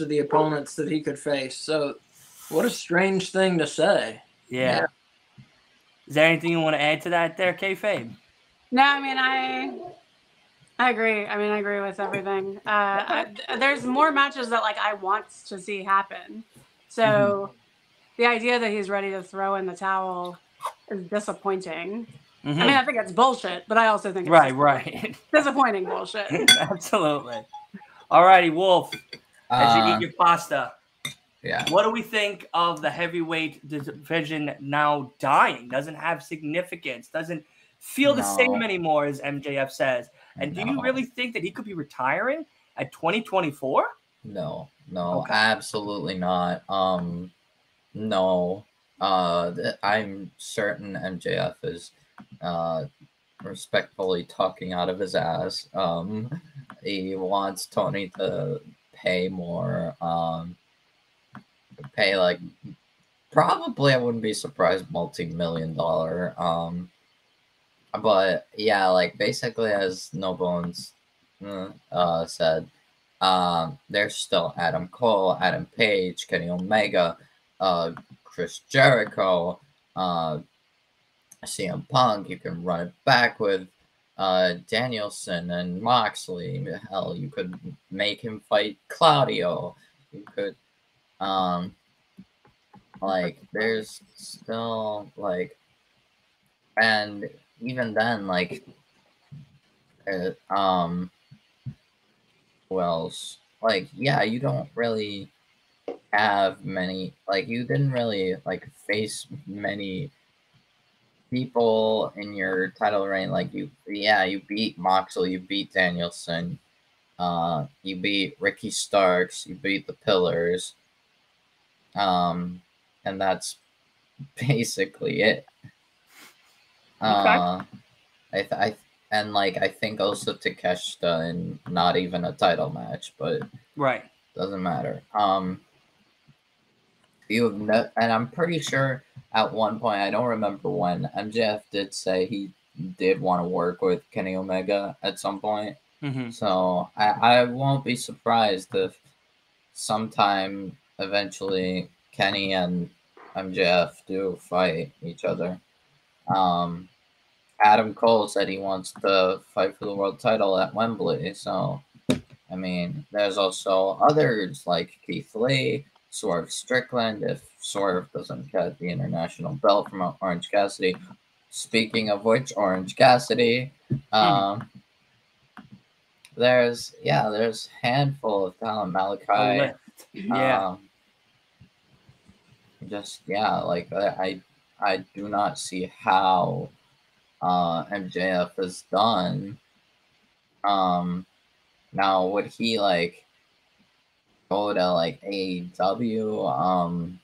of the opponents that he could face. So, what a strange thing to say. Yeah. Yeah. Is there anything you want to add to that there, Kayfabe? No, I mean I I agree. I mean I agree with everything. Uh, I, there's more matches that like I want to see happen. So the idea that he's ready to throw in the towel is disappointing. I mean I think it's bullshit, but I also think it's Mm-hmm. right, right. disappointing bullshit. Absolutely. All righty, Wolf. As you Uh, eat your pasta, yeah. what do we think of the heavyweight division now dying? Doesn't have significance. Doesn't feel the same anymore, as MJF says. And do you really think that he could be retiring at 2024? No, no, Okay. absolutely not. Um, no. Uh, I'm certain MJF is uh respectfully talking out of his ass. Um, he wants Tony to pay more. Um, pay like probably I wouldn't be surprised multi-million dollar. Um, but yeah, like basically as No Bones uh, uh said um, there's still Adam Cole, Adam Page, Kenny Omega, uh, Chris Jericho, uh, CM Punk. You can run it back with uh, Danielson and Moxley. Hell, you could make him fight Claudio. You could, um, like, there's still like, and even then, like, uh, um else? Like, yeah, you don't really have many. Like, you didn't really like face many people in your title reign. Like, you, yeah, you beat Moxley, you beat Danielson, uh, you beat Ricky Starks, you beat the Pillars, um, and that's basically it. Uh, I, th- I and like I think also Takeshita in not even a title match, but Right. doesn't matter. Um, you have no, and I'm pretty sure at one point I don't remember when MJF did say he did want to work with Kenny Omega at some point. hmm So I, I won't be surprised if sometime eventually Kenny and MJF do fight each other. Um, Adam Cole said he wants to fight for the world title at Wembley. So, I mean, there's also others like Keith Lee, Swerve Strickland, if Swerve doesn't get the international belt from Orange Cassidy. Speaking of which, Orange Cassidy, um, there's yeah, there's handful of talent. Malakai, Yeah. um, just yeah, like I, I I do not see how uh, MJF is done. Um, now would he like go to like AEW? Um,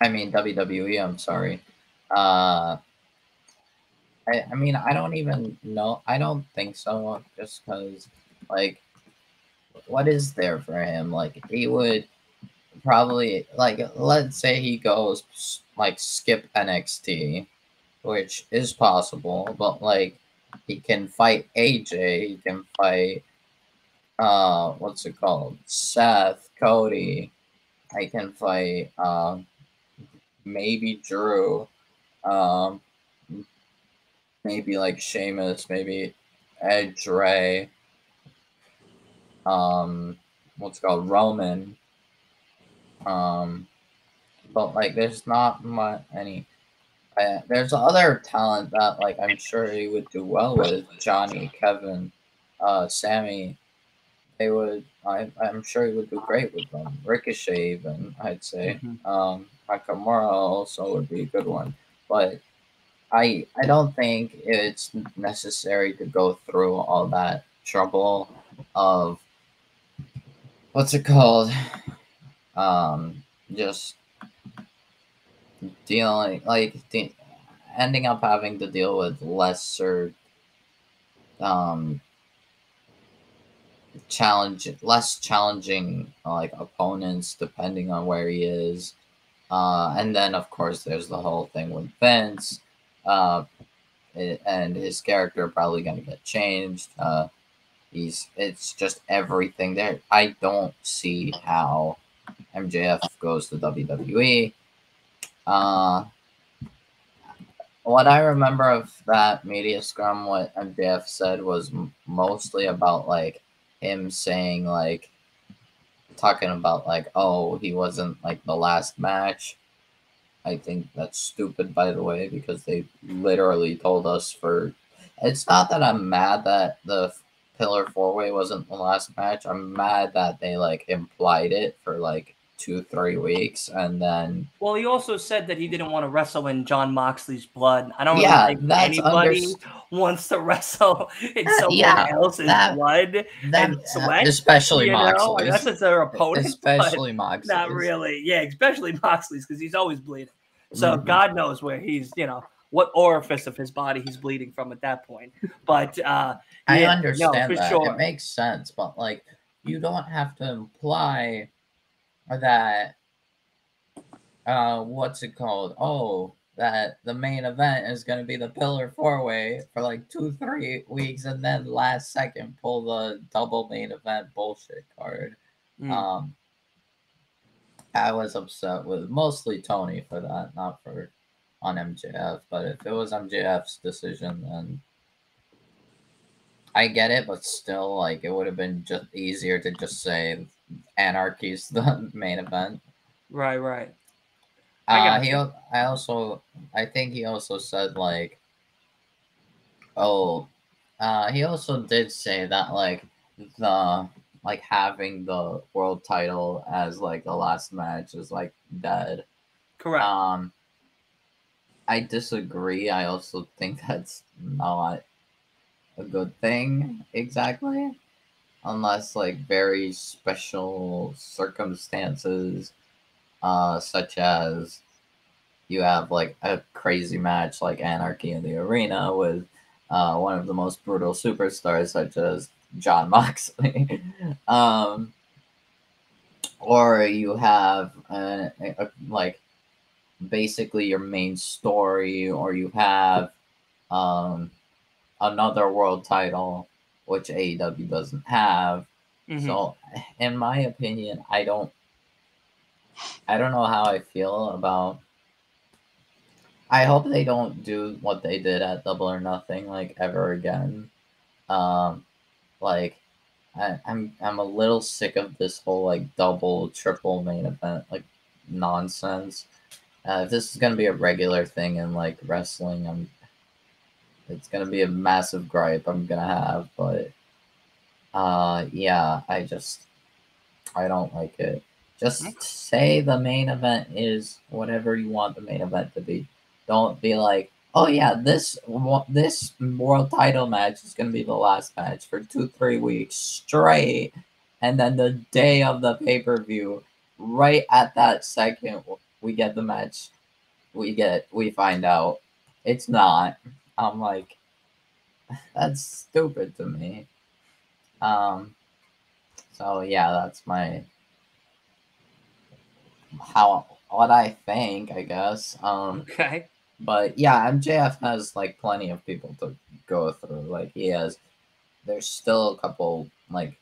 I mean WWE. I'm sorry. Uh, I I mean I don't even know. I don't think so. Just because like, what is there for him? Like he would probably like let's say he goes like skip NXT, which is possible, but like he can fight AJ, he can fight uh what's it called? Seth, Cody. I can fight um maybe Drew. Um maybe like Sheamus, maybe Edge Rey. Um what's it called Roman. Um, but like, there's not much any. Uh, there's other talent that like I'm sure he would do well with Johnny, Kevin, uh, Sammy. Would. I, I'm sure he would do great with them. Ricochet, even I'd say. Mhm. Um, Nakamura also would be a good one, but I I don't think it's necessary to go through all that trouble of what's it called um just dealing like de- ending up having to deal with lesser um challenge less challenging like opponents depending on where he is uh and then of course there's the whole thing with Vince uh and his character probably to get changed uh He's it's just everything there. I don't see how MJF goes to WWE. Uh what I remember of that media scrum, what MJF said was mostly about like him saying like talking about like oh he wasn't like the last match. I think that's stupid by the way because they literally told us for it's not that I'm mad that the Pillar Four Way wasn't the last match. I'm mad that they like implied it for like two, three weeks and then Well, he also said that he didn't want to wrestle in Jon Moxley's blood. I don't Yeah, really think anybody unders- wants to wrestle in Uh, someone yeah, else's that- blood. that And sweat, especially you know, Moxley. unless it's their opponent. especially Moxley. not really. Yeah, especially Moxley's because he's always bleeding. So Mhm. God knows where he's, you know, what orifice of his body he's bleeding from at that point. But uh I yeah, no, understand for that. sure. It makes sense, but like you don't have to imply that uh what's it called? Oh, that the main event is gonna be the pillar four way for like two, three weeks and then last second pull the double main event bullshit card. mm, Um I was upset with mostly Tony for that, not for on MJF. But if it was MJF's decision, then I get it. But still, like it would have been just easier to just say Anarchy's the main event. right, right. I Uh, he, I also, I think he also said like, oh, uh, he also did say that like the like having the world title as like the last match is like dead. Correct. Um, I disagree. I also think that's not a good thing exactly, unless like very special circumstances, uh, such as you have like a crazy match like Anarchy in the Arena with uh, one of the most brutal superstars, such as Jon Moxley. um, or you have uh, a, a, like basically your main story, or you have um, another world title, which AEW doesn't have. Mhm. So, in my opinion, I don't, I don't know how I feel about. I hope they don't do what they did at Double or Nothing like ever again. Um, like, I, I'm I'm a little sick of this whole like double, triple main event like nonsense. Uh, if this is gonna be a regular thing in like wrestling, I'm. It's gonna be a massive gripe I'm gonna have, but uh, yeah, I just I don't like it. Just say the main event is whatever you want the main event to be. Don't be like, oh yeah, this this world title match is gonna be the last match for two three weeks straight, and then the day of the pay per view, right at that second, we get the match. We get we find out it's not. I'm like, that's stupid to me. Um. So yeah, that's my how what I think, I guess. Um. Okay. But yeah, MJF has like plenty of people to go through. Like he has, there's still a couple like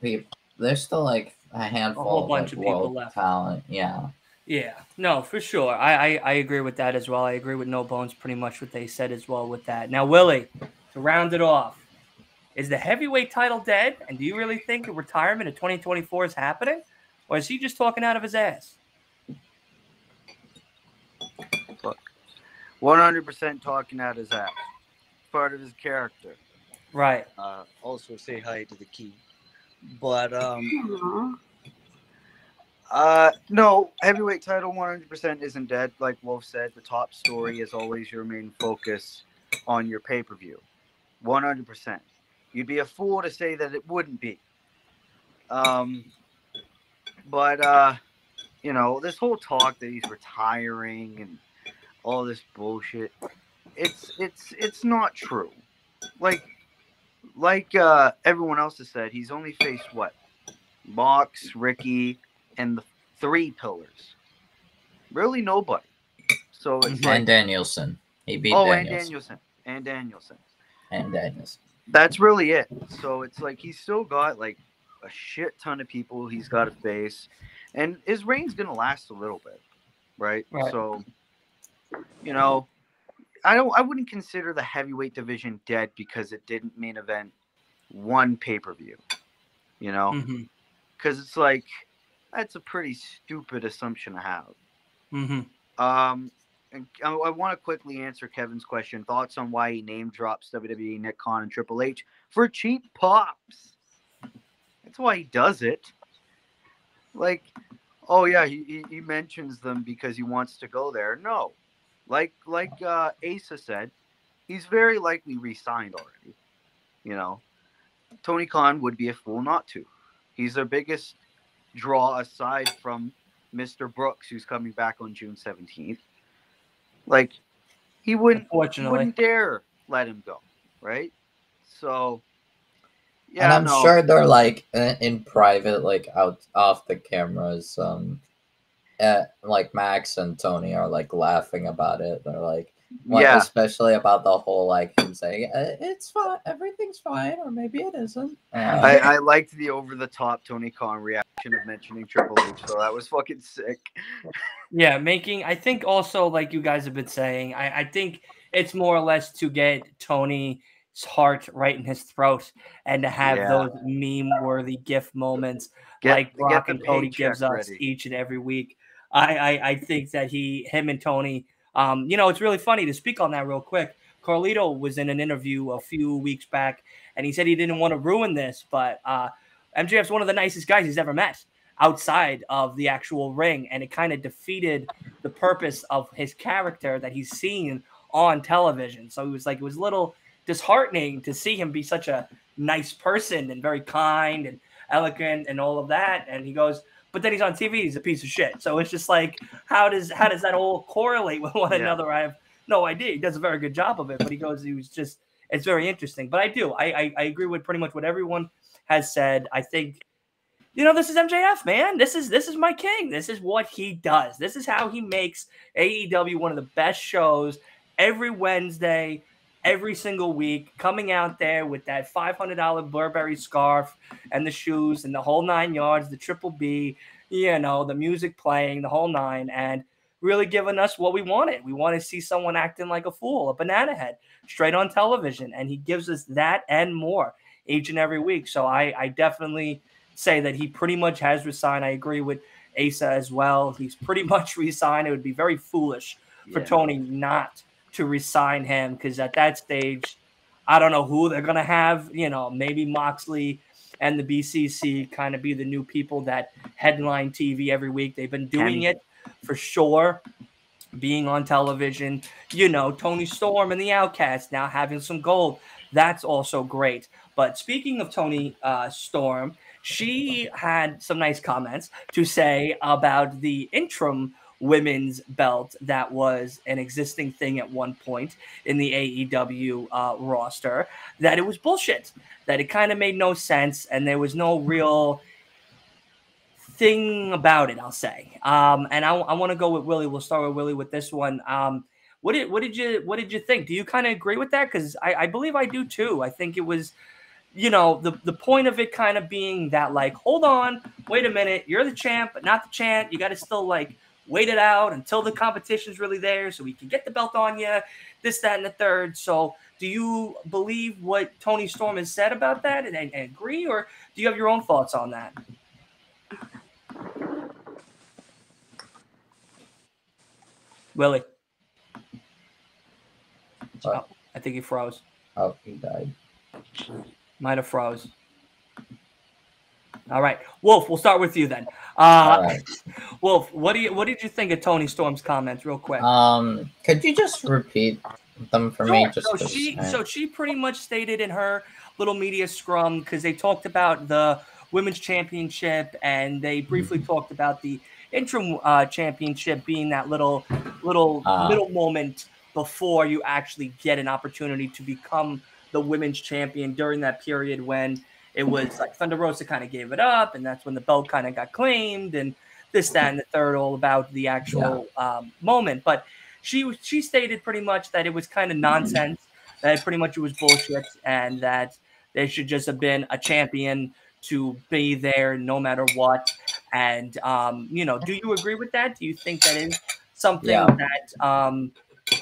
people. There's still like a handful whole of like, of people world left. talent. Yeah. Yeah, no, for sure. I, I I agree with that as well. I agree with No Bones pretty much what they said as well with that. Now, Willie, to round it off, is the heavyweight title dead? And do you really think a retirement in 2024 is happening? Or is he just talking out of his ass? 100% talking out of his ass. Part of his character. Right. Uh, also say hi to the key. But um, Aw. Uh, no, heavyweight title 100% isn't dead. Like Wolf said, the top story is always your main focus on your pay per view. 100%. You'd be a fool to say that it wouldn't be. Um, but uh, you know, this whole talk that he's retiring and all this bullshit, it's it's it's not true. Like like uh, everyone else has said, he's only faced what? Mox, Ricky, and the three pillars. Really nobody. So it's Mhm. like And Danielson. He beat oh, and Danielson. Danielson, and Danielson. And Danielson. that's really it. So it's like he's still got like a shit ton of people he's got to face, and his reign's gonna last a little bit, right? Right. So, you know, I don't. I wouldn't consider the heavyweight division dead because it didn't main event one pay per view. You know, hmm because it's like that's a pretty stupid assumption to have. hmm Um, I, I want to quickly answer Kevin's question. Thoughts on why he name drops WWE, Nick Khan, and Triple H for cheap pops? That's why he does it. Like, oh yeah, he, he, he mentions them because he wants to go there. No, like like uh, Asa said, he's very likely re-signed already. You know, Tony Khan would be a fool not to. He's their biggest draw aside from Mr. Brooks, who's coming back on June 17th. Like, he wouldn't, he Unfortunately, wouldn't dare let him go, right? So, yeah, and I'm no, sure they're like in, in private, like out off the cameras. Um, uh, like Max and Tony are like laughing about it. They're like, well, yeah, especially about the whole like him saying "Uh, it's fine, everything's fine, or maybe it isn't. Uh, I, I liked the over the top Tony Khan reaction of mentioning Triple H, so that was fucking sick. yeah, making. I think also like you guys have been saying, I, I think it's more or less to get Tony's heart right in his throat and to have Yeah. those meme-worthy GIF moments Get, like Brock and Cody paycheck gives us each and every week. I, I I think that he, him, and Tony. Um, you know, it's really funny to speak on that real quick. Carlito was in an interview a few weeks back, and he said he didn't want to ruin this, but uh, MJF's one of the nicest guys he's ever met outside of the actual ring, and it kind of defeated the purpose of his character that he's seen on television. So he was like, it was a little disheartening to see him be such a nice person and very kind and elegant and all of that. And he goes, but then he's on TV, he's a piece of shit. So it's just like, how does how does that all correlate with one Yeah. another? I have no idea. He does a very good job of it, but he goes, he was just it's very interesting. But I do, I I, I agree with pretty much what everyone has said. I think you know this is MJF, man. This is this is my king. This is what he does. This is how he makes AEW one of the best shows every Wednesday, every single week. Coming out there with that five hundred dollar Burberry scarf and the shoes and the whole nine yards, the triple B, you know, the music playing, the whole nine, and really giving us what we wanted. We want to see someone acting like a fool, a banana head, straight on television, and he gives us that and more each and every week. So I, I definitely say that he pretty much has resigned. I agree with Asa as well. He's pretty much resigned. It would be very foolish for Yeah. Tony not to resign him because at that stage, I don't know who they're gonna have. You know, maybe Moxley and the BCC kind of be the new people that headline TV every week. They've been doing it for sure. Being on television, you know, Toni Storm and the Outcast now having some gold. That's also great. But speaking of Toni uh, Storm, she had some nice comments to say about the interim women's belt that was an existing thing at one point in the AEW uh, roster. That it was bullshit. That it kind of made no sense, and there was no real thing about it. I'll say. Um, and I, I want to go with Willie. We'll start with Willie with this one. Um, what did what did you what did you think? Do you kind of agree with that? Because I, I believe I do too. I think it was you know, the, the point of it kind of being that, like, hold on, wait a minute, you're the champ, but not the champ. You got to still, like, wait it out until the competition's really there so we can get the belt on you, this, that, and the third. So, do you believe what Toni Storm has said about that and, and, agree, or do you have your own thoughts on that? Willie. Oh, I think he froze. oh, he died. Might have froze. All right, Wolf. We'll start with you then. Uh, All right. Wolf, what do you what did you think of Toni Storm's comments, real quick? Um, could you just repeat them for me? Sure. Just so she uh, so she pretty much stated in her little media scrum because they talked about the women's championship and they briefly Mm-hmm. talked about the interim uh, championship being that little little Ah. middle moment before you actually get an opportunity to become the women's champion during that period when it was like Thunder Rosa kind of gave it up and that's when the belt kind of got claimed and this that and the third all about the actual um, moment but she she stated pretty much that it was kind of nonsense that pretty much it was bullshit and that there should just have been a champion to be there no matter what. And um, you know, do you agree with that? Do you think that is something Yeah. that um,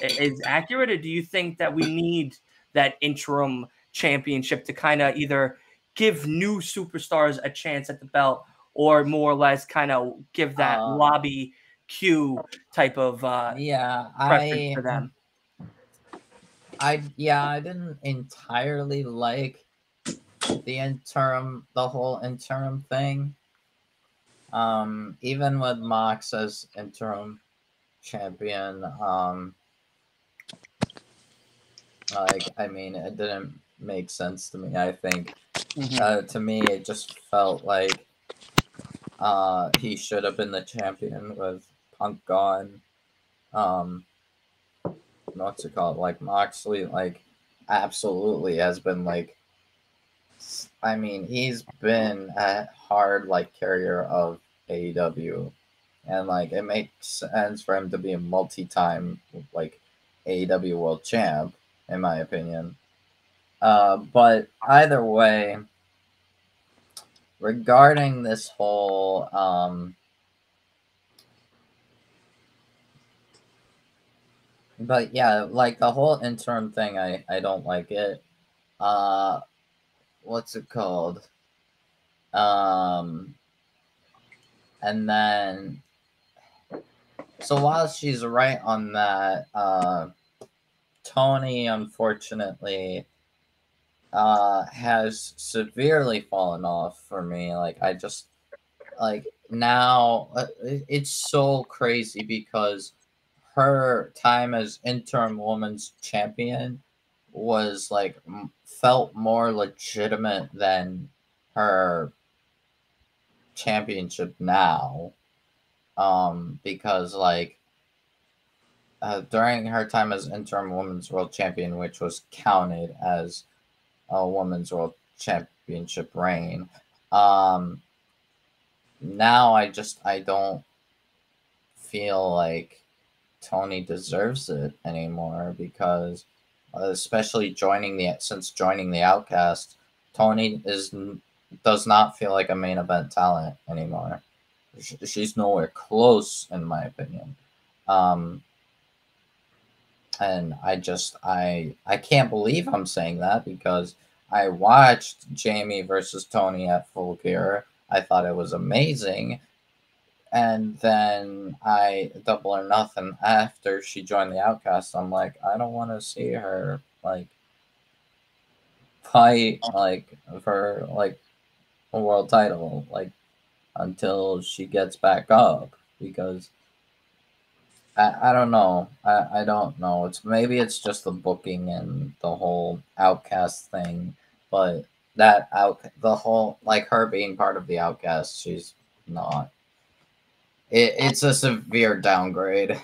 is accurate, or do you think that we need that interim championship to kind of either give new superstars a chance at the belt, or more or less kind of give that Um, lobby cue type of uh, Yeah, I for them? I yeah, I didn't entirely like the interim the whole interim thing. Um even with Mox as interim champion, um like I mean it didn't make sense to me. I think Mhm. uh, to me it just felt like uh he should have been the champion with Punk gone. Um what's it called? Like Moxley, like absolutely has been like I mean, he's been a hard like carrier of AEW. And like it makes sense for him to be a multi-time like AEW world champ, in my opinion. Uh, but either way, regarding this whole um but yeah like the whole interim thing i i don't like it. Uh what's it called? Um and then so while she's right on that uh toni unfortunately uh has severely fallen off for me. Like i just like now uh, it's so crazy because her time as interim women's champion was like felt more legitimate than her championship now um because like uh, during her time as interim women's world champion which was counted as a women's world championship reign. Um now i just i don't feel like toni deserves it anymore because uh, especially joining the since joining the outcast toni is does not feel like a main event talent anymore. She's nowhere close in my opinion. Um and i just i i can't believe i'm saying that because i watched jamie versus toni at full gear. I thought it was amazing. And then i double or nothing after she joined the outcast i'm like i don't want to see her like fight like for like a world title like until she gets back up because I, I don't know. I, I don't know. It's maybe it's just the booking and the whole outcast thing, but that out the whole like her being part of the outcast, she's not. It, it's a severe downgrade.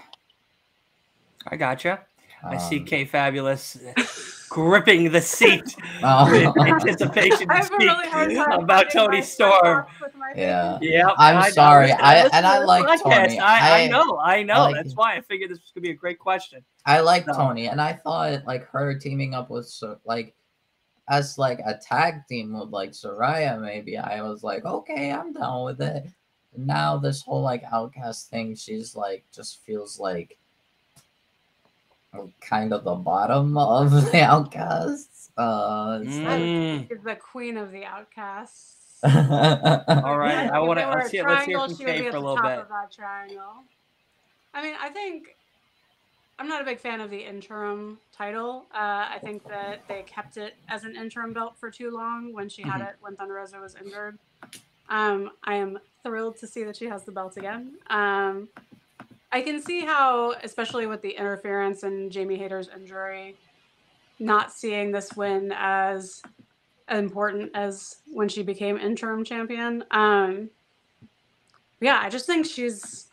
I gotcha. I see Um, K Fabulous gripping the seat oh, with anticipation to have a really hard speak time about finding Toni Storm. thoughts with my Yeah. Yeah, I'm sorry. I- listen and I like podcast. Toni. I, I I- know, I know. like- That's why I figured this was gonna be a great question. I like No. Toni, and I thought like her teaming up with Sor- like as like a tag team with like Saraya. Maybe I was like, okay, I'm down with it. Now this whole like outcast thing, she's like just feels like kind of the bottom of the outcasts. Uh, Mm. Is the queen of the outcasts. All All right, I wanna- they were let's hear- let's hear from she would Kay be at for a little bit. Triangle. I mean, I think I'm not a big fan of the interim title. Uh, I think that they kept it as an interim belt for too long when she had Mhm. it when Thunder Rosa was injured. Um, I am thrilled to see that she has the belt again. Um, I can see how, especially with the interference and Jamie Hayter's injury, not seeing this win as important as when she became interim champion. Um, yeah, I just think she's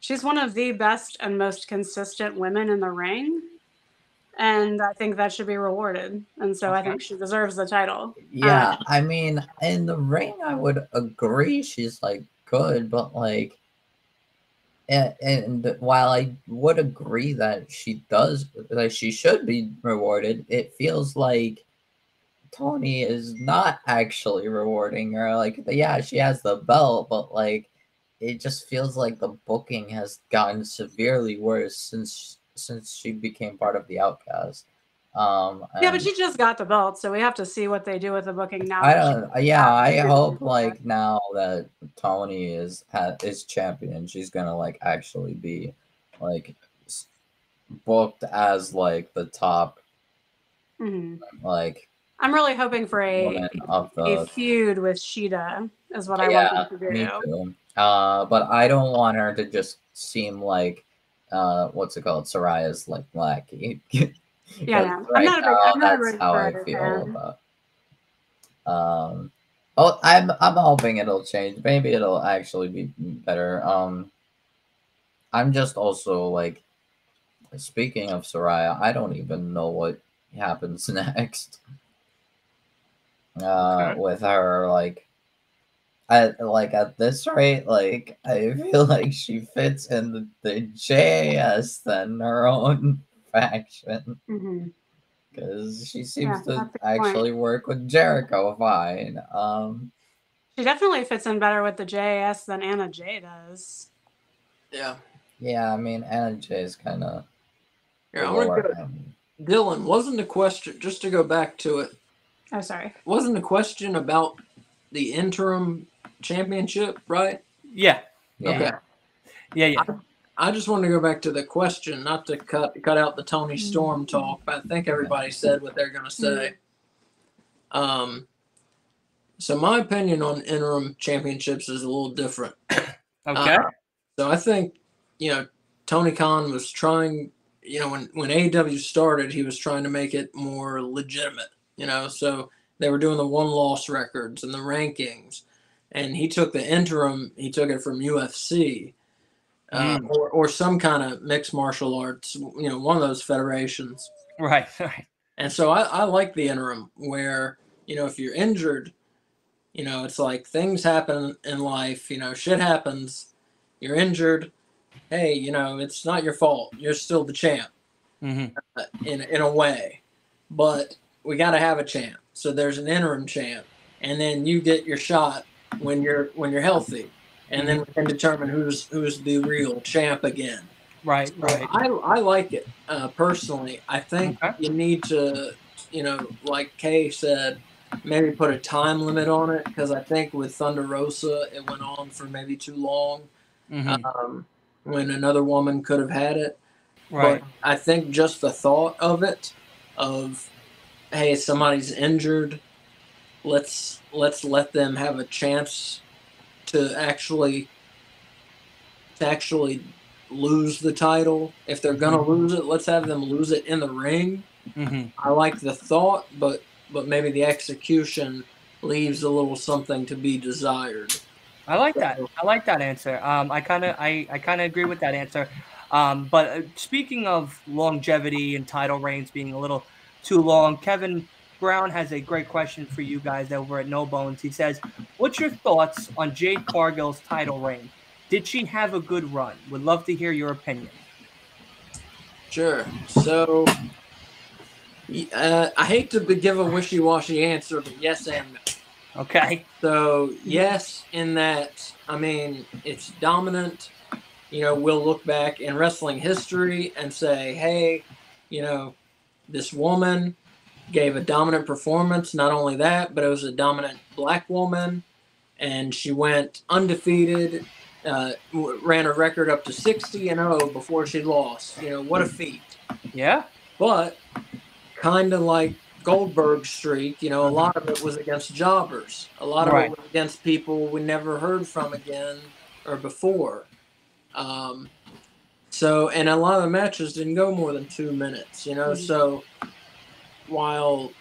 she's one of the best and most consistent women in the ring, and I think that should be rewarded. And so I think she deserves the title. Yeah, I mean, in the ring, I would agree she's like good, but like, and, while I would agree that she does that she should be rewarded, it feels like Tony is not actually rewarding her. Like, yeah, she has the belt, but like, it just feels like the booking has gotten severely worse since since she became part of the Outcast. Um, Yeah, but she just got the belt, so we have to see what they do with the booking now. I don't. Yeah, I hope like now that Toni is ha, is champion, she's gonna like actually be like booked as like the top Mhm. like I'm really hoping for a of a feud with Shida is what I yeah, want them to me do. too. Uh, but I don't want her to just seem like uh, what's it called? Saraya's like lackey. Yeah, no, I'm right not a big- I'm not a that's big how I feel fan. about. Um, oh, I'm I'm hoping it'll change. Maybe it'll actually be better. Um, I'm just also like, speaking of Saraya, I don't even know what happens next. Uh, Okay. with her like, at like at this rate, like I feel like she fits in the, the JAS than her own faction hmm because she Yeah, seems to that's a good point. actually work with Jericho fine. Um, She definitely fits in better with the JAS than Anna Jay does. Yeah. yeah, I mean Anna Jay is kind of Yeah, I wanna Dylan, wasn't the question just to go back to it? Oh, sorry. Wasn't the question about the interim championship, right? Yeah, Yeah. Okay. yeah, yeah. I just wanted to go back to the question, not to cut cut out the Toni Storm talk, but I think everybody said what they're going to say. Um, so my opinion on interim championships is a little different. Okay. Uh, so I think you know Tony Khan was trying. You know when when AEW started, he was trying to make it more legitimate. You know, so they were doing the one loss records and the rankings, and he took the interim. He took it from UFC. Uh, Mm. or, or some kind of mixed martial arts, you know, one of those federations. right, right. And so I, I like the interim where, you know, if you're injured, you know, it's like things happen in life, you know, shit happens, you're injured. Hey, you know, it's not your fault. You're still the champ hmm uh, in, in a way. But we got to have a champ. So there's an interim champ. And then you get your shot when you're when you're healthy. And then we can determine who's who's the real champ again. Right, right. I, I like it uh, personally. I think Okay. you need to, you know, like Kay said, maybe put a time limit on it because I think with Thunder Rosa it went on for maybe too long. Mhm, Um, when another woman could have had it, Right. but I think just the thought of it, of hey somebody's injured, let's let's let them have a chance to actually to actually lose the title. If they're gonna lose it, let's have them lose it in the ring. hmm I like the thought, but but maybe the execution leaves a little something to be desired. I like that. I like that answer. Um, I kind of, I, I kind of agree with that answer. Um, but uh, speaking of longevity and title reigns being a little too long, Kevin Brown has a great question for you guys over at No Bones. He says, "What's your thoughts on Jade Cargill's title reign? Did she have a good run? Would love to hear your opinion." Sure. So uh, I hate to give a wishy-washy answer, but yes and no. Okay. So yes, in that I mean it's dominant. You know, we'll look back in wrestling history and say, hey, you know, this woman gave a dominant performance. Not only that, but it was a dominant black woman, and she went undefeated. Uh, ran a record up to 60 and 0 before she lost. You know, what a feat Yeah. but kind of like Goldberg's streak, you know, a lot of it was against jobbers. A lot of Right. it was against people we never heard from again or before. Um, so, and a lot of the matches didn't go more than two minutes, you know. Mhm. So, while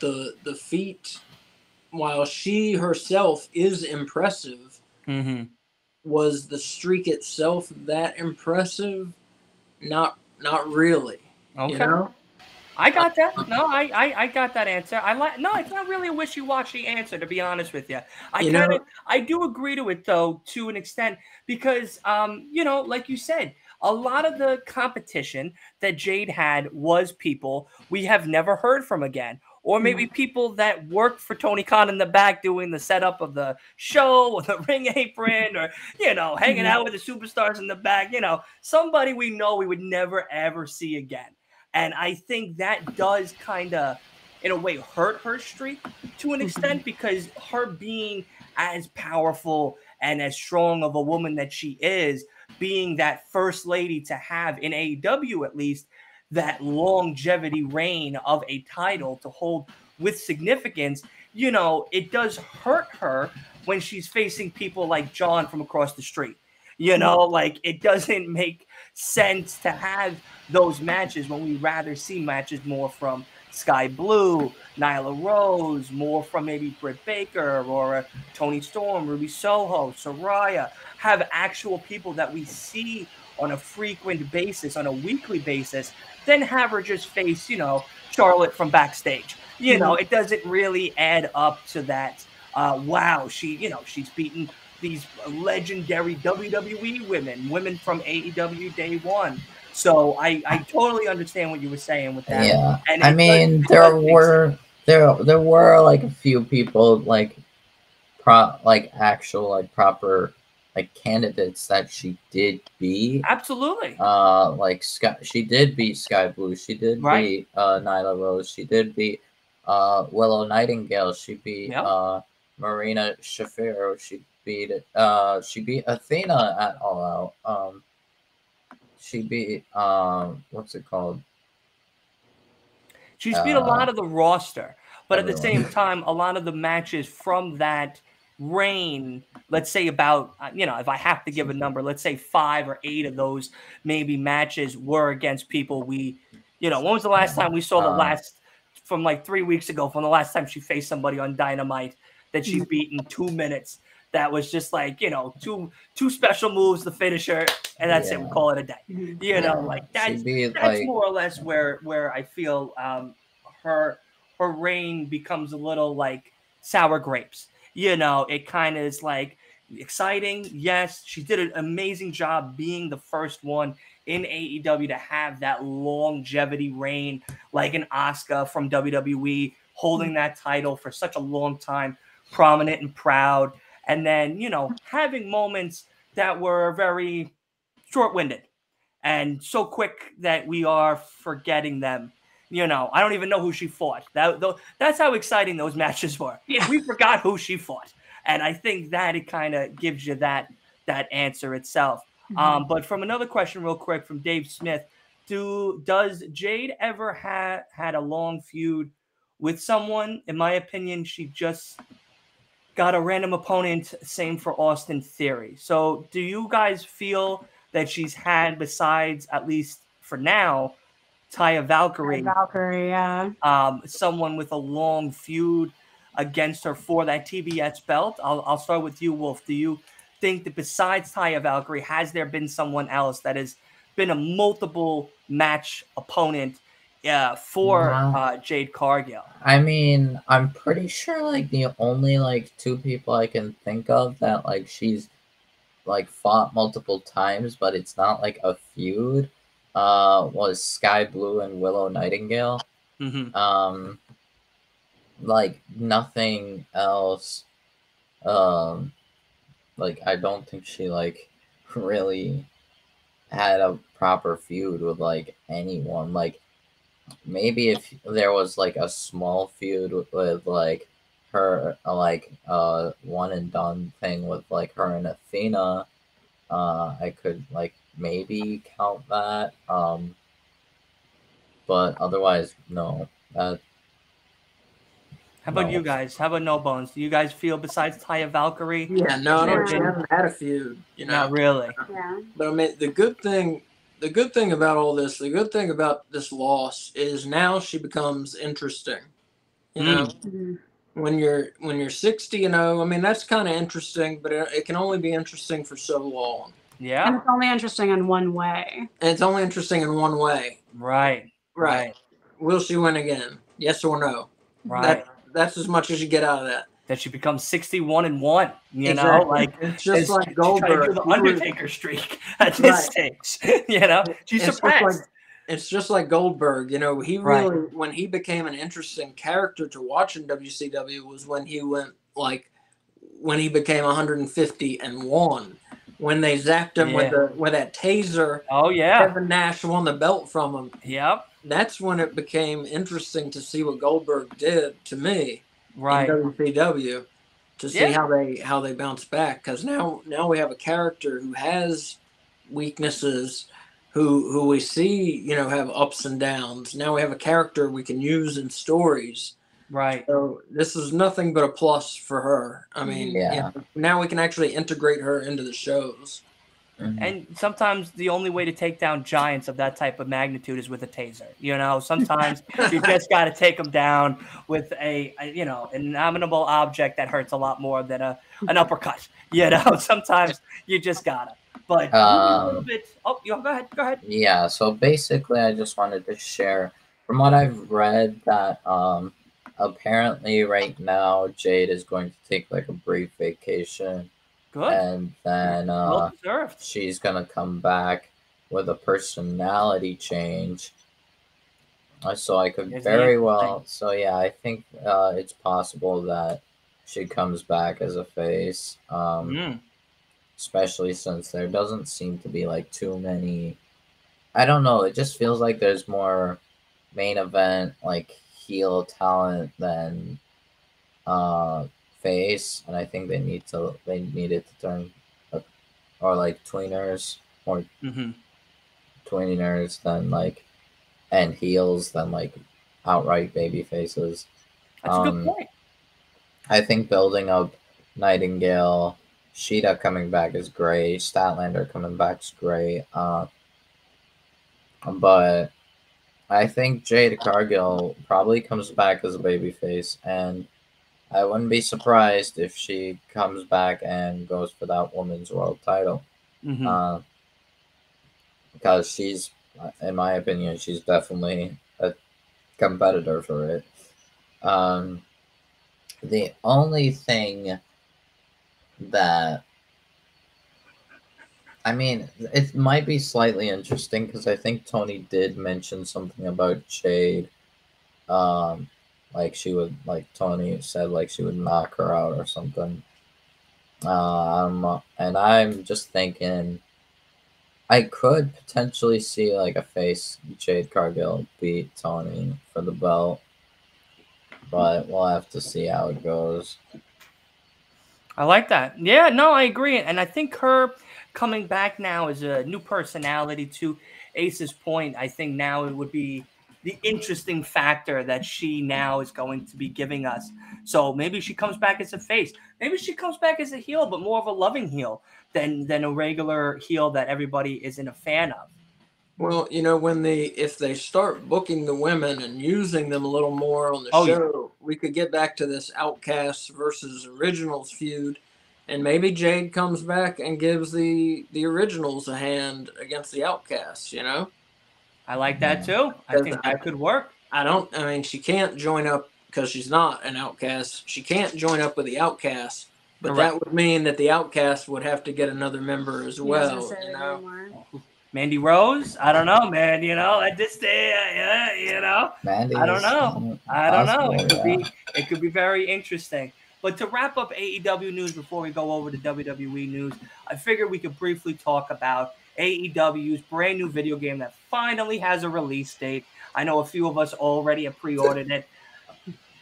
the the feat, while she herself is impressive, Mm-hmm. was the streak itself that impressive? Not not really. Okay. You know? I got that. No, I, I, I got that answer. I like. No, it's not really a wishy-washy answer, to be honest with you. I You know- of, I do agree to it though, to an extent, because, um, you know, like you said, a lot of the competition that Jade had was people we have never heard from again, or maybe people that worked for Tony Khan in the back doing the setup of the show or the ring apron, or you know, hanging Mhm. out with the superstars in the back. You know, somebody we know we would never ever see again. And I think that does kind of, in a way, hurt her streak to an Mhm. extent because her being as powerful and as strong of a woman that she is, being that first lady to have in AEW at least that longevity reign of a title to hold with significance, you know, it does hurt her when she's facing people like John from across the street. You know, like it doesn't make sense to have those matches when we rather see matches more from Skye Blue, Nyla Rose, more from maybe Britt Baker or uh, Toni Storm, Ruby Soho, Saraya, have actual people that we see on a frequent basis, on a weekly basis, then have her just face, you know, Charlotte from backstage. You know, it doesn't really add up to that. Uh, wow, she, you know, she's beaten these legendary WWE women, women from AEW day one. So I, I totally understand what you were saying with that. Yeah. And I mean, there were there there were like a few people like pro like actual like proper like candidates that she did beat. Absolutely. Uh, like Skye, she did beat Skye Blue. She did Right. beat uh Nyla Rose. She did beat uh Willow Nightingale. She beat Yep. uh Marina Shafiro. She beat uh she beat Athena at All Out. Um, she beat um what's it called? She's beat a lot Uh, of the roster, but at the same time, a lot of the matches from that reign, let's say about, uh, you know, if I have to give a number, let's say five or eight of those maybe matches were against people we, you know, when was the last time we saw the Uh, last, from like three weeks ago, from the last time she faced somebody on Dynamite that she beat in two minutes? That was just like, you know, two two special moves, the finisher, and that's it. We call it a day. Mhm. You know, like that's that's like more or less where where I feel um, her her reign becomes a little like sour grapes. You know, it kind of is like exciting. Yes, she did an amazing job being the first one in AEW to have that longevity reign, like an Oscar from WWE holding mm. that title for such a long time, prominent and proud. And then, you know, mm. having moments that were very short winded and so quick that we are forgetting them. You know, I don't even know who she fought. That tho- that's how exciting those matches were. Yeah. We forgot who she fought, and I think that it kind of gives you that that answer itself. Um, but from another question, real quick, from Dave Smith, do does Jade ever had had a long feud with someone? In my opinion, she just got a random opponent. Same for Austin Theory. So, do you guys feel that she's had, besides at least for now, Taya Valkyrie, Valkyrie, yeah. um, someone with a long feud against her for that TBS belt? I'll, I'll start with you, Wolf. Do you think that besides Taya Valkyrie, has there been someone else that has been a multiple match opponent uh, for No. uh, Jade Cargill? I mean, I'm pretty sure like the only like two people I can think of that like she's like fought multiple times, but it's not like a feud. Uh, was Skye Blue and Willow Nightingale. hmm Um, like nothing else. Um, like I don't think she like really had a proper feud with like anyone. Like maybe if there was like a small feud with, with like her like uh one and done thing with like her and Athena, uh I could like maybe count that. Um but otherwise no. That How about you guys? How about No Bones? Do you guys feel besides Taya Valkyrie? Yeah, no, I don't. She had a feud, you know. Not really. Yeah. But I mean, the good thing, the good thing about all this, the good thing about this loss is now she becomes interesting. You know, Mhm. when you're when you're sixty and oh, I mean that's kind of interesting, but it, it can only be interesting for so long, And Yeah. it's only interesting in one way. and it's only interesting in one way. Right. Right. will she win again? Yes or no? Right. That, that's as much as you get out of that. that she becomes 61 and 1 you know like it's just is like she trying to Goldberg. the undertaker streak at this stage you know she's It's just like- it's just like Goldberg, you know, he Right. really when he became an interesting character to watch in WCW was when he went like when he became 150 and one. When they zapped him with the with that taser, oh yeah. Kevin Nash won the belt from him. yep. That's when it became interesting to see what Goldberg did to me right. in WCW to see Yeah. how they how they bounce back because now now we have a character who has weaknesses who who we see you know have ups and downs. Now we have a character we can use in stories right. So this is nothing but a plus for her. I mean you Yeah. know, now we can actually integrate her into the shows. Mhm. and sometimes the only way to take down giants of that type of magnitude is with a taser you know? Sometimes you just got to take them down with a, a you know an innominable object that hurts a lot more than a an uppercut you know? Sometimes you just gotta. But moving a little Um, bit. Oh you go ahead go ahead. Yeah, so basically, I just wanted to share from what I've read that um, apparently right now Jade is going to take like a brief vacation good and then uh, well she's gonna come back with a personality change. Uh, So I could very well. So yeah, I think uh, it's possible that she comes back as a face. Um, Mm. especially since there doesn't seem to be like too many I don't know, it just feels like there's more main event like heel talent than uh face and I think they need to they needed to turn uh, or like tweeners or hmm tweeners than like and heels than like outright baby faces. that's a good Um, point I think building up Nightingale, Shida coming back is great. Statlander coming back is great. Uh, but I think Jade Cargill probably comes back as a babyface, and I wouldn't be surprised if she comes back and goes for that women's world title. Mhm. Uh, because she's, in my opinion, she's definitely a competitor for it. Um, the only thing that I mean, it might be slightly interesting because I think Toni did mention something about Jade. Um, like she would, like Toni said, like she would knock her out or something. Um, and I'm just thinking, I could potentially see like a face Jade Cargill beat Toni for the belt, but we'll have to see how it goes. I like that. Yeah, no, I agree. And I think her coming back now is a new personality to Ace's point. I think now it would be the interesting factor that she now is going to be giving us. So maybe she comes back as a face. Maybe she comes back as a heel, but more of a loving heel than than a regular heel that everybody isn't a fan of. well you know when they if they start booking the women and using them a little more on the Oh, yeah. show we could get back to this outcasts versus originals feud and maybe jade comes back and gives the the originals a hand against the outcasts you know I like that too. I Because think I- that could work. I don't. I mean, she can't join up because she's not an outcast. She can't join up with the outcasts, but Correct. that would mean that the outcast would have to get another member as You guys gonna well. You know. Mandy Rose, I don't know, man. You know, at this day, uh, yeah, you know. Mandy I don't know. I don't know. It could be it could be very interesting. But to wrap up AEW news before we go over to WWE news, I figured we could briefly talk about AEW's brand new video game that finally has a release date. I know a few of us already have pre-ordered it.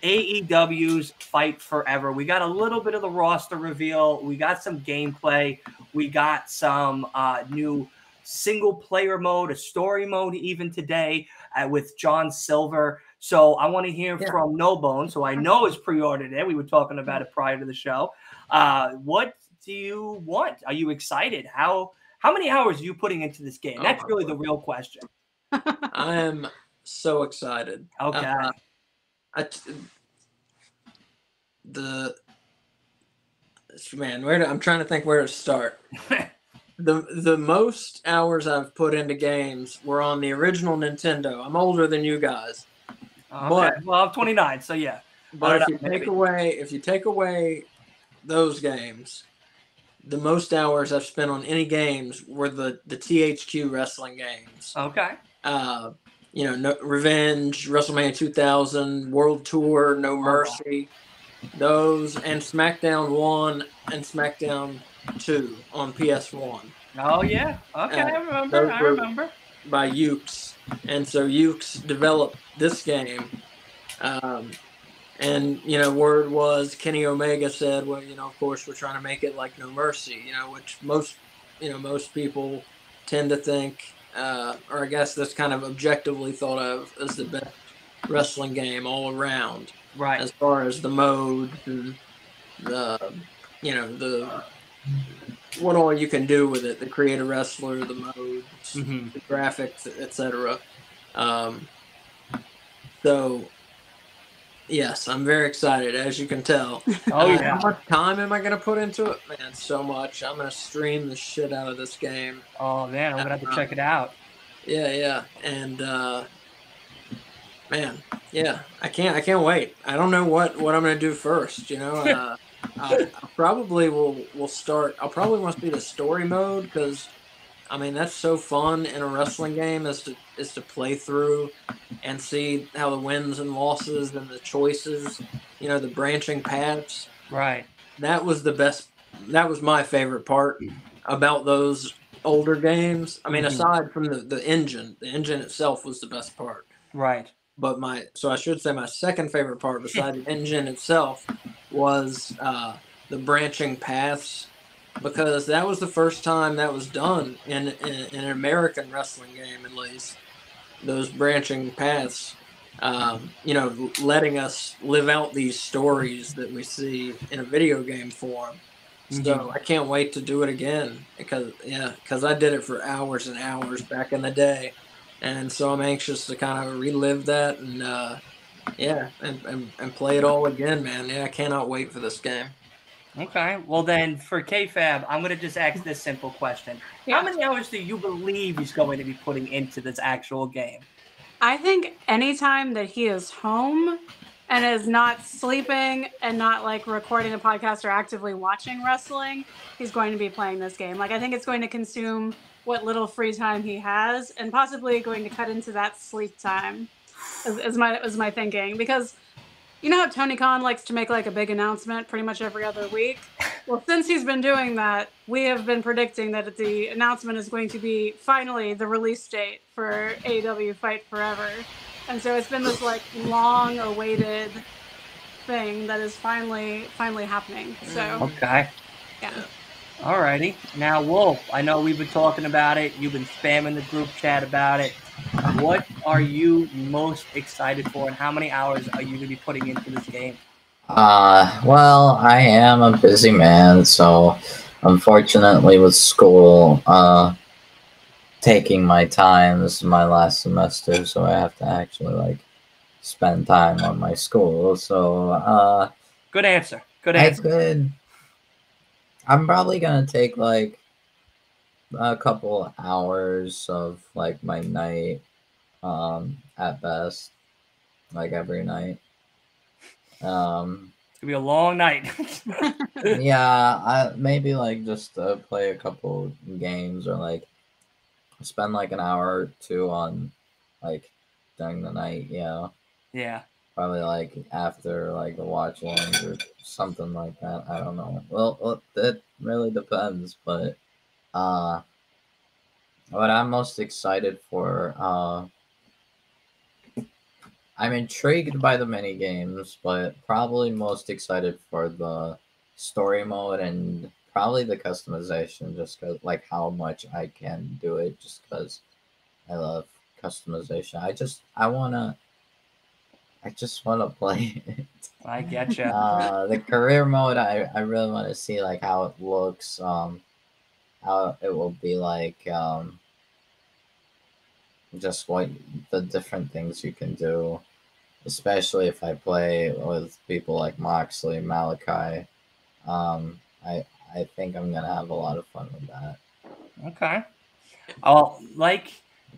AEW's Fight Forever. We got a little bit of the roster reveal. We got some gameplay. We got some uh, new single player mode, a story mode, even today uh, with John Silver. So I want to hear Yeah. from No Bones, who I know is pre-ordered it. We were talking about it prior to the show. Uh, what do you want? Are you excited? How how many hours are you putting into this game? Oh That's my really the real question. I am so excited. Okay. Uh, I t- the man, where to, I'm trying to think where to start. the The most hours I've put into games were on the original Nintendo. I'm older than you guys, Okay. But- well, I'm 29, so yeah. But if you know, maybe. take away if you take away those games, the most hours I've spent on any games were the the THQ wrestling games. Okay. Uh, you know, no, Revenge, WrestleMania 2000, World Tour, No. Mercy, those, and SmackDown One and SmackDown Two on PS One Oh yeah. Okay, Uh, I remember. I remember. by Yuke's, and so Yuke's developed this game. Um, and you know, word was Kenny Omega said, "Well, you know, of course, we're trying to make it like No Mercy." You know, which most, you know, most people tend to think, uh, or I guess that's kind of objectively thought of as the best wrestling game all around, Right. as far as the mode and the, you know, the what all you can do with it, the create a wrestler, the modes, hmm the graphics, etc. Um, so, yes, I'm very excited, as you can tell. Oh Uh, yeah. How much time am I going to put into it? Man, so much. I'm going to stream the shit out of this game. Oh man, I'm gonna have to check it out. Yeah, yeah, and uh, man, yeah, I can't, I can't wait. I don't know what what I'm going to do first. You know, uh, I, I probably will will start. I'll probably want to be the story mode because. I mean that's so fun in a wrestling game is to is to play through and see how the wins and losses and the choices, you know, the branching paths. Right. That was the best. That was my favorite part about those older games. I mean, Mhm. aside from the the engine, the engine itself was the best part. Right. But my so I should say my second favorite part, beside the engine itself, was uh, the branching paths, because that was the first time that was done in, in, in an American wrestling game, at least. Those branching paths, um, you know, letting us live out these stories that we see in a video game form. So I can't wait to do it again because yeah, because I did it for hours and hours back in the day, and so I'm anxious to kind of relive that and uh, yeah, and, and and play it all again, man. Yeah, I cannot wait for this game. Okay. Well then, for KFab, I'm gonna just ask this simple question: Yeah. How many hours do you believe he's going to be putting into this actual game? I think anytime that he is home and is not sleeping and not like recording a podcast or actively watching wrestling, he's going to be playing this game. Like I think it's going to consume what little free time he has and possibly going to cut into that sleep time. Is, is my is my thinking because you know how Tony Khan likes to make like a big announcement pretty much every other week. Well, since he's been doing that, we have been predicting that the announcement is going to be finally the release date for AEW Fight Forever. And so it's been this like long awaited thing that is finally finally happening. So Okay. yeah. Alrighty. Now, Wolf, I know we've been talking about it. You've been spamming the group chat about it. What are you most excited for, and how many hours are you going to be putting into this game? Uh, well, I am a busy man, so unfortunately, with school, uh, taking my time, this is my last semester, so I have to actually like spend time on my school. So, uh, Good answer. Good I answer. could. I'm probably gonna take like a couple hours of like my night, um, at best, like every night. Um, It's gonna be a long night. yeah, I maybe like just uh, play a couple games or like spend like an hour or two on like during the night. Yeah, yeah. Probably like after like the watch alongs or something like that. I don't know. Well, well, it really depends, but uh, what I'm most excited for, uh, I'm intrigued by the mini games, but probably most excited for the story mode and probably the customization, just cause like how much I can do it, just because I love customization. I just I wanna. I just want to play it. I get you. Uh, the career mode, I, I really want to see like how it looks, um, how it will be like, um, just what the different things you can do, especially if I play with people like Moxley, Malakai. Um, I I think I'm gonna have a lot of fun with that. Okay. Oh, like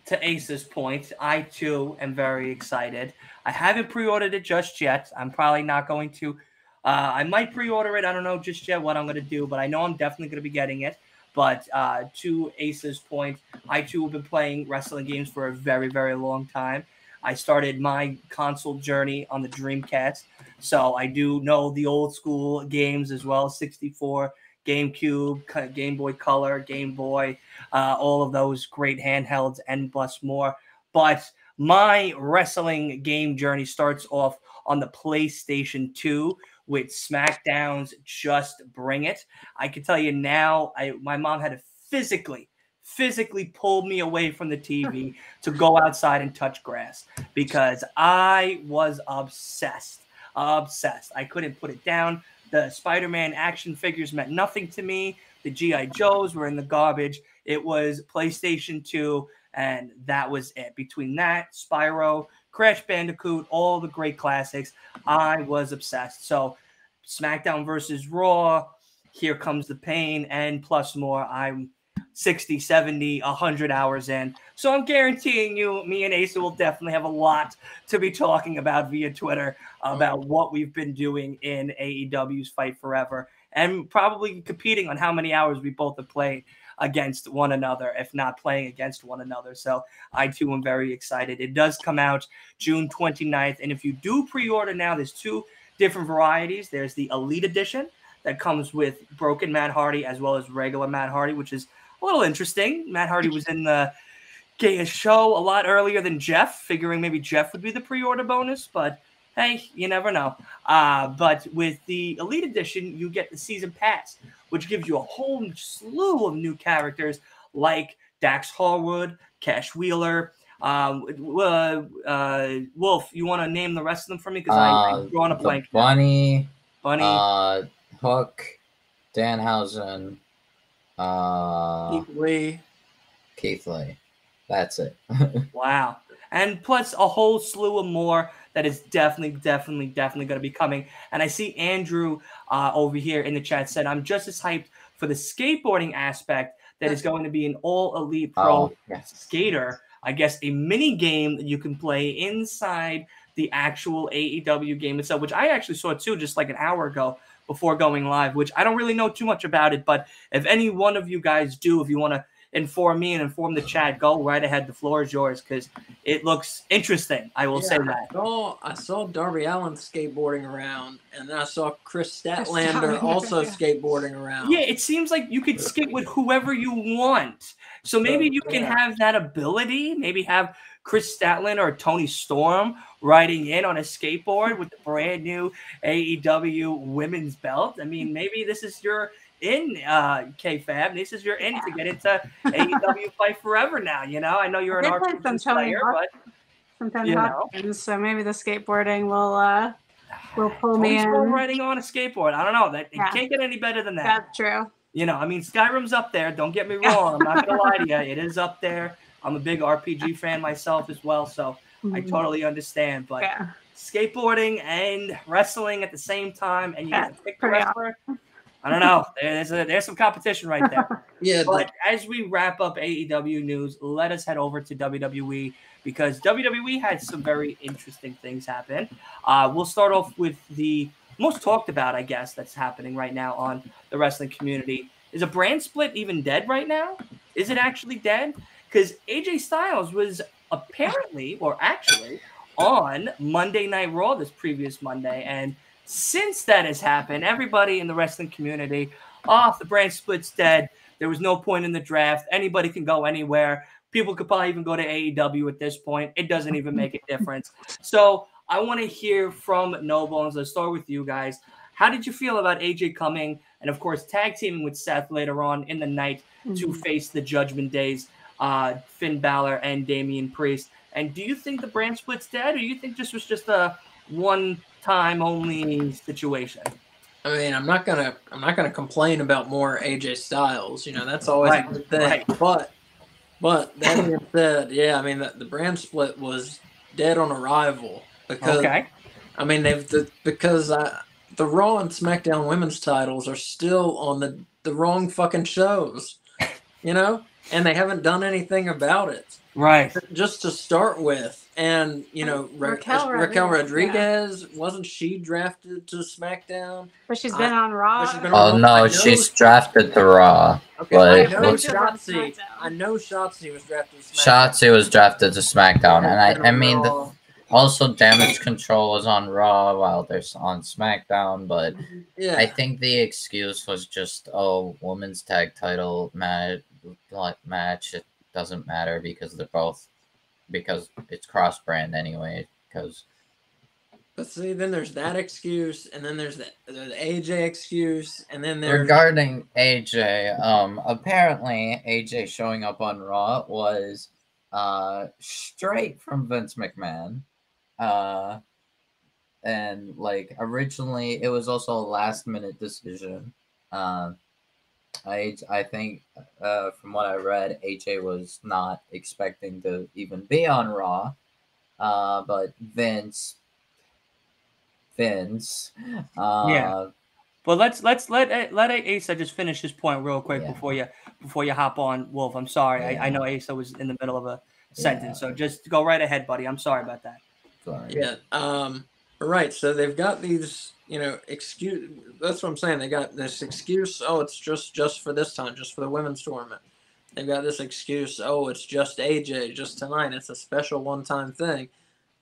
to Ace's point, I too am very excited. I haven't pre-ordered it just yet. I'm probably not going to. Uh, I might pre-order it. I don't know just yet what I'm going to do, but I know I'm definitely going to be getting it. But uh, to Ace's point, I too have been playing wrestling games for a very, very long time. I started my console journey on the Dreamcast, so I do know the old school games as well 64, GameCube, Game Boy Color, Game Boy, uh, all of those great handhelds and plus more. But my wrestling game journey starts off on the PlayStation 2 with SmackDown's Just Bring It. I can tell you now, I my mom had to physically physically pull me away from the TV to go outside and touch grass because I was obsessed. Obsessed. I couldn't put it down. The Spider Man action figures meant nothing to me. The G.I. Joes were in the garbage. It was PlayStation 2, and that was it. Between that, Spyro, Crash Bandicoot, all the great classics, I was obsessed. So, SmackDown versus Raw, Here Comes the Pain, and plus more. I'm 60, 70, 100 hours in. So I'm guaranteeing you, me and Asa will definitely have a lot to be talking about via Twitter about what we've been doing in AEW's Fight Forever and probably competing on how many hours we both have played against one another, if not playing against one another. So I too am very excited. It does come out June 29th. And if you do pre order now, there's two different varieties there's the Elite Edition that comes with Broken Matt Hardy as well as regular Matt Hardy, which is a little interesting. Matt Hardy was in the gayest show a lot earlier than Jeff, figuring maybe Jeff would be the pre-order bonus, but hey, you never know. Uh, but with the Elite Edition, you get the season pass, which gives you a whole slew of new characters like Dax Harwood, Cash Wheeler. Um, uh, uh, Wolf, you want to name the rest of them for me? Because Uh, I'm drawing a blank. Bunny, Bunny, uh, Hook, Danhausen, uh, Keith Lee. Keith Lee. That's it. Wow. And plus a whole slew of more that is definitely, definitely, definitely going to be coming. And I see Andrew uh, over here in the chat said, I'm just as hyped for the skateboarding aspect that is going to be an all elite pro oh, yes. skater. I guess a mini game that you can play inside the actual AEW game itself, which I actually saw too just like an hour ago before going live, which I don't really know too much about it. But if any one of you guys do, if you want to inform me and inform the chat, go right ahead. The floor is yours because it looks interesting. I will say that. I saw, I saw Darby Allin skateboarding around, and then I saw Kris Kris Statlander Statlander, also yeah. skateboarding around. Yeah, it seems like you could skate with whoever you want. So maybe you can have that ability. Maybe have Kris Statlander or Toni Storm riding in on a skateboard with the brand new AEW women's belt. I mean, maybe this is your in uh KFAB. This is your in to get into AEW Fight Forever now. You know, I know you're an some player, Hawk- but Toni You know. So maybe the skateboarding will uh will pull me Toni Storm in. riding on a skateboard. I don't know. That Yeah. it can't get any better than that. That's true. You know, I mean, Skyrim's up there. Don't get me wrong. I'm not gonna lie to you. It is up there. I'm a big RPG fan myself as well, so I Mhm. totally understand. But yeah. skateboarding and wrestling at the same time, and you Yeah, get to pick the pretty wrestler. I don't know. There's a, there's some competition right there. yeah. the- But as we wrap up AEW news, let us head over to WWE because WWE had some very interesting things happen. Uh, we'll start off with the most talked about, I guess, that's happening right now on the wrestling community. Is a brand split even dead right now? Is it actually dead? Because AJ Styles was apparently, or actually, on Monday Night Raw this previous Monday. And since that has happened, everybody in the wrestling community, off the brand split's dead. There was no point in the draft. Anybody can go anywhere. People could probably even go to AEW at this point. It doesn't even make a difference. So I want to hear from No Bones. Let's start with you guys. How did you feel about AJ coming and, of course, tag teaming with Seth later on in the night to Mhm. face the Judgment Days, uh, Finn Balor and Damian Priest? And do you think the brand split's dead, or do you think this was just a one-time only situation? I mean, I'm not gonna I'm not gonna complain about more AJ Styles. You know, that's always Right, a good thing. right. But but that being said, yeah, I mean the, the brand split was dead on arrival because Okay. I mean they've the, because uh, the Raw and SmackDown women's titles are still on the the wrong fucking shows, you know, and they haven't done anything about it. Right. just to start with, and you know Ra- Raquel Raquel Rodriguez, Rodriguez wasn't she drafted to SmackDown? But she's been on Raw. she's been Oh I no, know- she's drafted to Raw. Okay, But- I know Been to Shotzi. I know Shotzi was drafted to SmackDown. Shotzi was drafted to SmackDown, and I, I mean, the, Raw. Also Damage Control was on Raw while they're on SmackDown, but yeah, I think the excuse was just, oh, women's tag title match, match. It doesn't matter because they're both because it's cross brand anyway. Because But see, then there's that excuse, and then there's the, the AJ excuse, and then there's regarding AJ, um, apparently AJ showing up on Raw was uh straight from Vince McMahon. Uh and like originally it was also a last minute decision. Uh, I I think uh from what I read AJ was not expecting to even be on Raw. Uh but Vince Vince uh Yeah. But let's let's let let Asa just finish his point real quick Yeah. before you before you hop on Wolf. I'm sorry. I, I know Asa was in the middle of a sentence, so just go right ahead, buddy. I'm sorry about that. Sorry. yeah, um, right. So they've got these, you know, excuse. That's what I'm saying. They got this excuse. Oh, it's just just for this time, just for the women's tournament. They've got this excuse. Oh, it's just AJ, just tonight. It's a special one-time thing.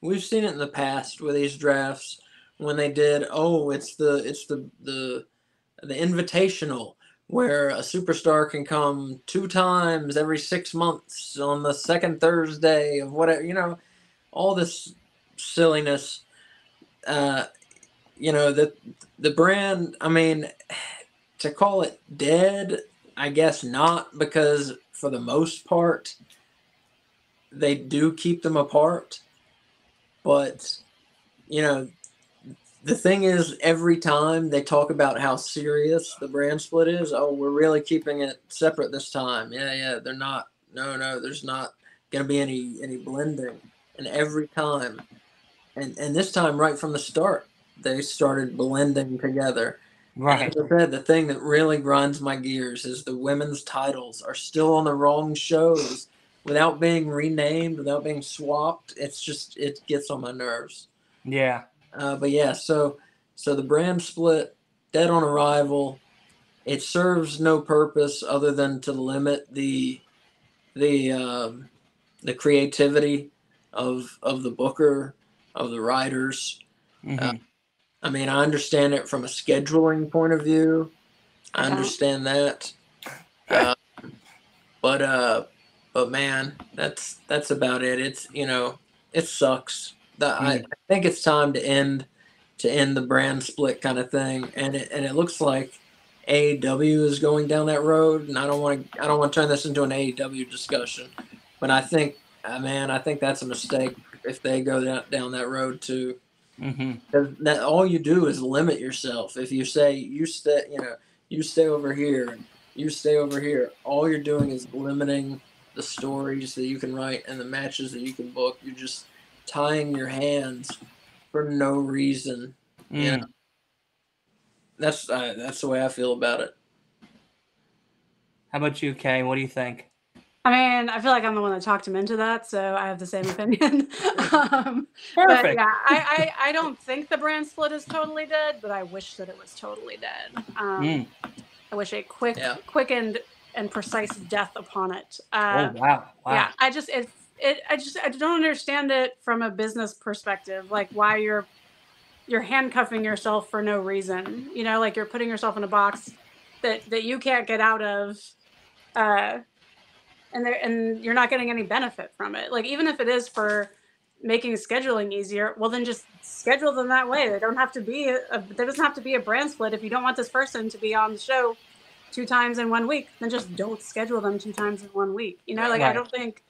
We've seen it in the past with these drafts when they did. Oh, it's the it's the the the invitational where a superstar can come two times every six months on the second Thursday of whatever you know, all this silliness. Uh, you know the the brand. I mean, to call it dead, I guess not because for the most part, they do keep them apart. But you know, the thing is, every time they talk about how serious the brand split is, oh, we're really keeping it separate this time. Yeah, yeah, they're not. No, no, there's not going to be any any blending. And every time, and and this time right from the start, they started blending together. Right. As I said, the thing that really grinds my gears is the women's titles are still on the wrong shows without being renamed, without being swapped. It's just it gets on my nerves. Yeah. Uh, but yeah, so so the brand split, dead on arrival. It serves no purpose other than to limit the the um, the creativity of of the booker of the writers. Mhm. I mean, I understand it from a scheduling point of view. I Yeah. understand that. Uh, but uh but man, that's that's about it. It's you know, it sucks. That I, I think it's time to end to end the brand split kind of thing. And it and it looks like AEW is going down that road. And I don't want to I don't want to turn this into an AEW discussion. But I think uh, man, I think that's a mistake if they go down, down that road too. Mhm. That all you do is limit yourself. If you say you stay, you know, you stay over here, and you stay over here, all you're doing is limiting the stories that you can write and the matches that you can book. You're just tying your hands for no reason. Yeah. Mm. That's uh, that's the way I feel about it. How about you, Kay? What do you think? I mean, I feel like I'm the one that talked him into that, so I have the same opinion. um, Perfect. yeah, I, I, I don't think the brand split is totally dead, but I wish that it was totally dead. Um, Mm. I wish a quick, Yeah. quick and and precise death upon it. Uh, oh wow. Wow. Yeah, I just it, it I just I don't understand it from a business perspective, like why you're you're handcuffing yourself for no reason. You know, like you're putting yourself in a box that that you can't get out of, uh, and there and you're not getting any benefit from it. Like even if it is for making scheduling easier, well then just schedule them that way. They don't have to be a, a there doesn't have to be a brand split. If you don't want this person to be on the show two times in one week, then just don't schedule them two times in one week. You know, like I don't think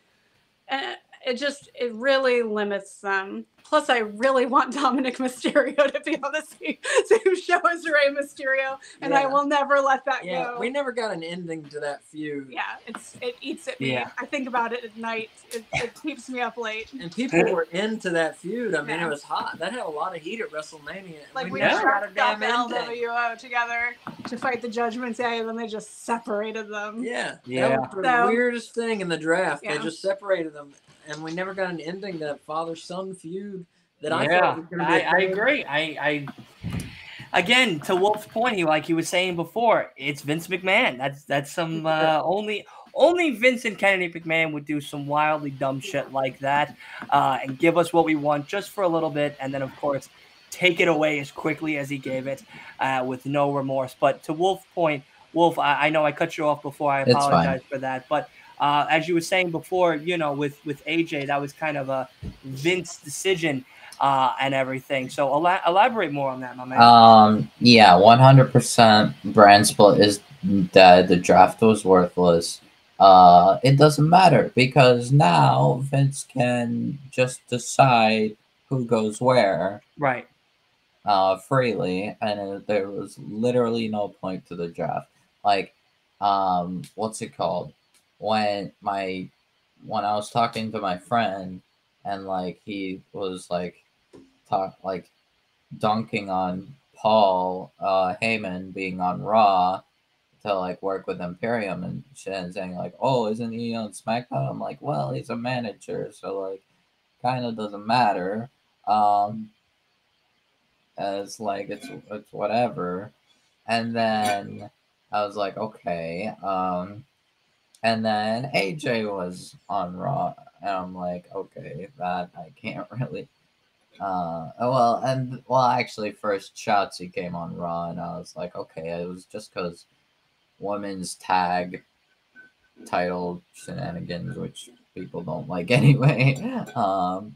uh, it just it really limits them. Plus, I really want Dominik Mysterio to be on the same, same show as Rey Mysterio, and I will never let that Yeah, go. we never got an ending to that feud. yeah, it's it eats at me. Yeah. I think about it at night. It, it keeps me up late. And people were into that feud. I mean, Yeah. it was hot. That had a lot of heat at WrestleMania. Like we we never never got a damn. LWO together to fight the Judgment Day, and then they just separated them. Yeah, Yeah. that was the So- weirdest thing in the draft. Yeah. They just separated them, and we never got an ending to that father-son feud that I yeah, thought was going to be. I, a I good- agree. I, I again to Wolf's point, he like he was saying before, it's Vince McMahon. That's that's some uh, only only Vincent Kennedy McMahon would do some wildly dumb shit like that uh, and give us what we want just for a little bit, and then of course take it away as quickly as he gave it uh, with no remorse. But to Wolf's point, Wolf, I, I know I cut you off before. I apologize for that, but. Uh, as you were saying before, you know, with with AJ, that was kind of a Vince decision uh, and everything. So ela- elaborate more on that, my man. Um, yeah, one hundred percent. Brand split is dead. The draft was worthless. Uh, it doesn't matter because now Vince can just decide who goes where right. uh, freely, and there was literally no point to the draft. Like, um, what's it called? When my when I was talking to my friend, and like he was like talk like dunking on Paul uh, Heyman being on Raw to like work with Imperium and shit, and saying like, "Oh, isn't he on SmackDown?" I'm like, "Well, he's a manager, so like, kind of doesn't matter." Um, as like it's it's whatever, and then I was like, okay, um, and then AJ was on Raw, and I'm like, okay, that I can't really. Uh, well, and well, actually, first Shotzi came on Raw, and I was like, okay, it was just because women's tag title shenanigans, which people don't like anyway. Um,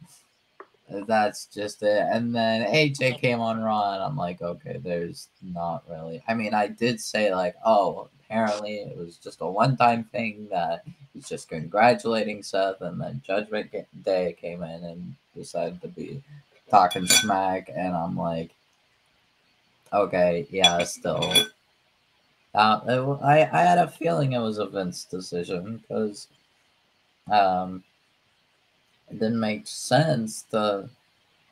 that's just it. And then AJ came on Raw, and I'm like, okay, there's not really. I mean, I did say like, oh, apparently it was just a one-time thing that he's just congratulating Seth, and then Judgment Day came in and decided to be talking smack, and I'm like, okay, yeah, still. Uh, it I, I had a feeling it was a Vince decision because um, it didn't make sense to.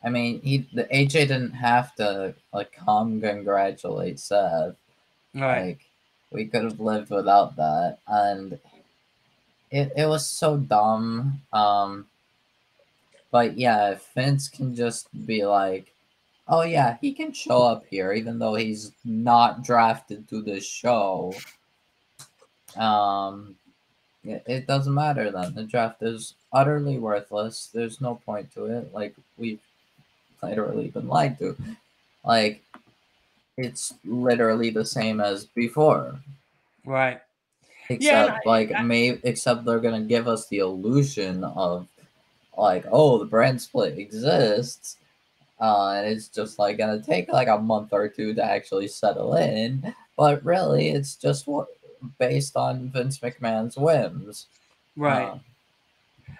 I mean, he the AJ didn't have to like come congratulate Seth. Right. Like we could have lived without that, and it it was so dumb. Um, but yeah, Vince can just be like, oh yeah, he can show up here even though he's not drafted to the show. Um, it, it doesn't matter then. The draft is utterly worthless. There's no point to it. Like we've literally been lied to. Like it's literally the same as before. Right. Except I- like I- may except they're gonna give us the illusion of like, oh, the brand split exists. Uh, and it's just like gonna take like a month or two to actually settle in. But really it's just what based on Vince McMahon's whims. Right. Uh,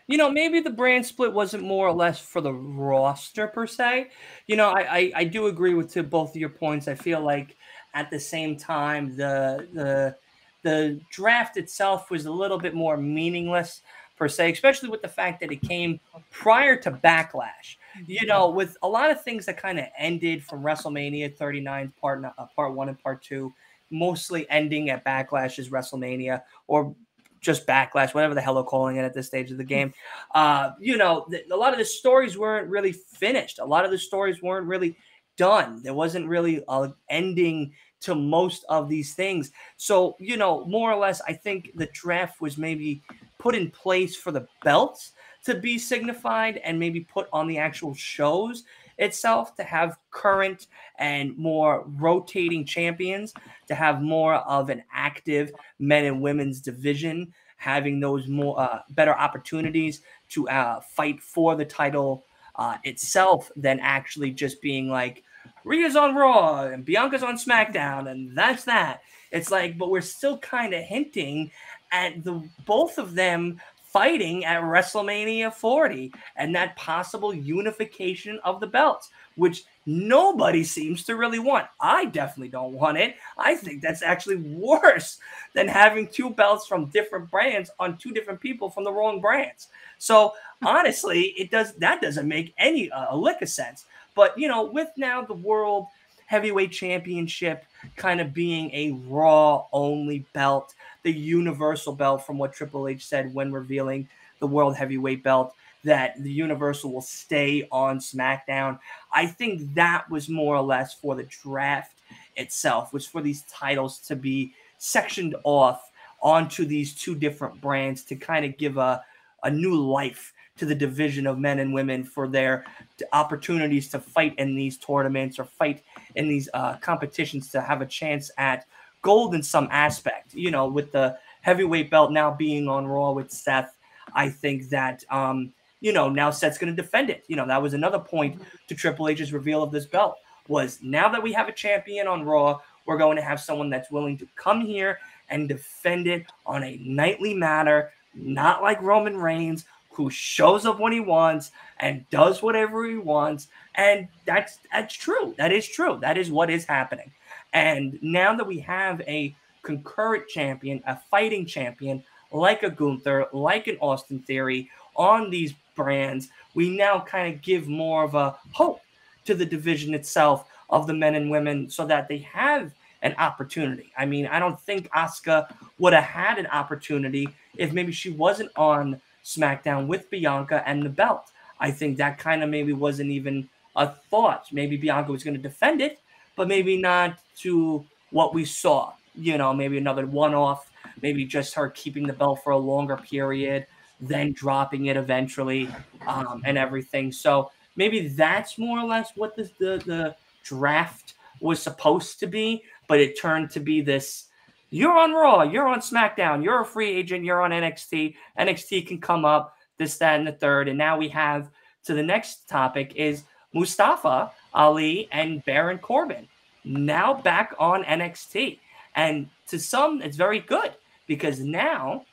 you know, maybe the brand split wasn't more or less for the roster per se. You know, I I, I do agree with to both of your points. I feel like at the same time the the the draft itself was a little bit more meaningless per se, especially with the fact that it came prior to Backlash. You know, with a lot of things that kind of ended from WrestleMania 39 part uh, part one and part two, mostly ending at Backlash's WrestleMania or just backlash, whatever the hell they're calling it at this stage of the game. Uh, you know, th- a lot of the stories weren't really finished. A lot of the stories weren't really done. There wasn't really a ending to most of these things. So, you know, more or less, I think the draft was maybe put in place for the belts to be signified and maybe put on the actual shows itself to have current and more rotating champions to have more of an active men and women's division having those more uh, better opportunities to uh, fight for the title uh, itself than actually just being like Rhea's on Raw and Bianca's on SmackDown and that's that. It's like, but we're still kind of hinting at the both of them fighting at WrestleMania 40 and that possible unification of the belts, which nobody seems to really want. I definitely don't want it. I think that's actually worse than having two belts from different brands on two different people from the wrong brands. So honestly, it does that doesn't make any uh, a lick of sense. But you know, with now the world heavyweight championship kind of being a raw only belt, the universal belt from what Triple H said when revealing the world heavyweight belt that the universal will stay on SmackDown. I think that was more or less for the draft itself, was for these titles to be sectioned off onto these two different brands to kind of give a, a new life to the division of men and women for their opportunities to fight in these tournaments or fight in these uh, competitions to have a chance at gold in some aspect. You know, with the heavyweight belt now being on Raw with Seth, I think that um, you know now Seth's going to defend it. You know, that was another point to Triple H's reveal of this belt was now that we have a champion on Raw, we're going to have someone that's willing to come here and defend it on a nightly matter, not like Roman Reigns, who shows up when he wants and does whatever he wants. And that's that's true. That is true. That is what is happening. And now that we have a concurrent champion, a fighting champion like a Gunther, like an Austin Theory on these brands, we now kind of give more of a hope to the division itself of the men and women so that they have an opportunity. I mean, I don't think Asuka would have had an opportunity if maybe she wasn't on SmackDown with Bianca and the belt. I think that kind of maybe wasn't even a thought. Maybe Bianca was going to defend it, but maybe not to what we saw. You know, maybe another one off, maybe just her keeping the belt for a longer period, then dropping it eventually um, and everything. So maybe that's more or less what the, the, the draft was supposed to be, but it turned to be this you're on Raw, you're on SmackDown, you're a free agent, you're on NXT. NXT can come up, this, that, and the third. And now we have to the next topic is Mustafa Ali and Baron Corbin now back on NXT. And to some, it's very good because now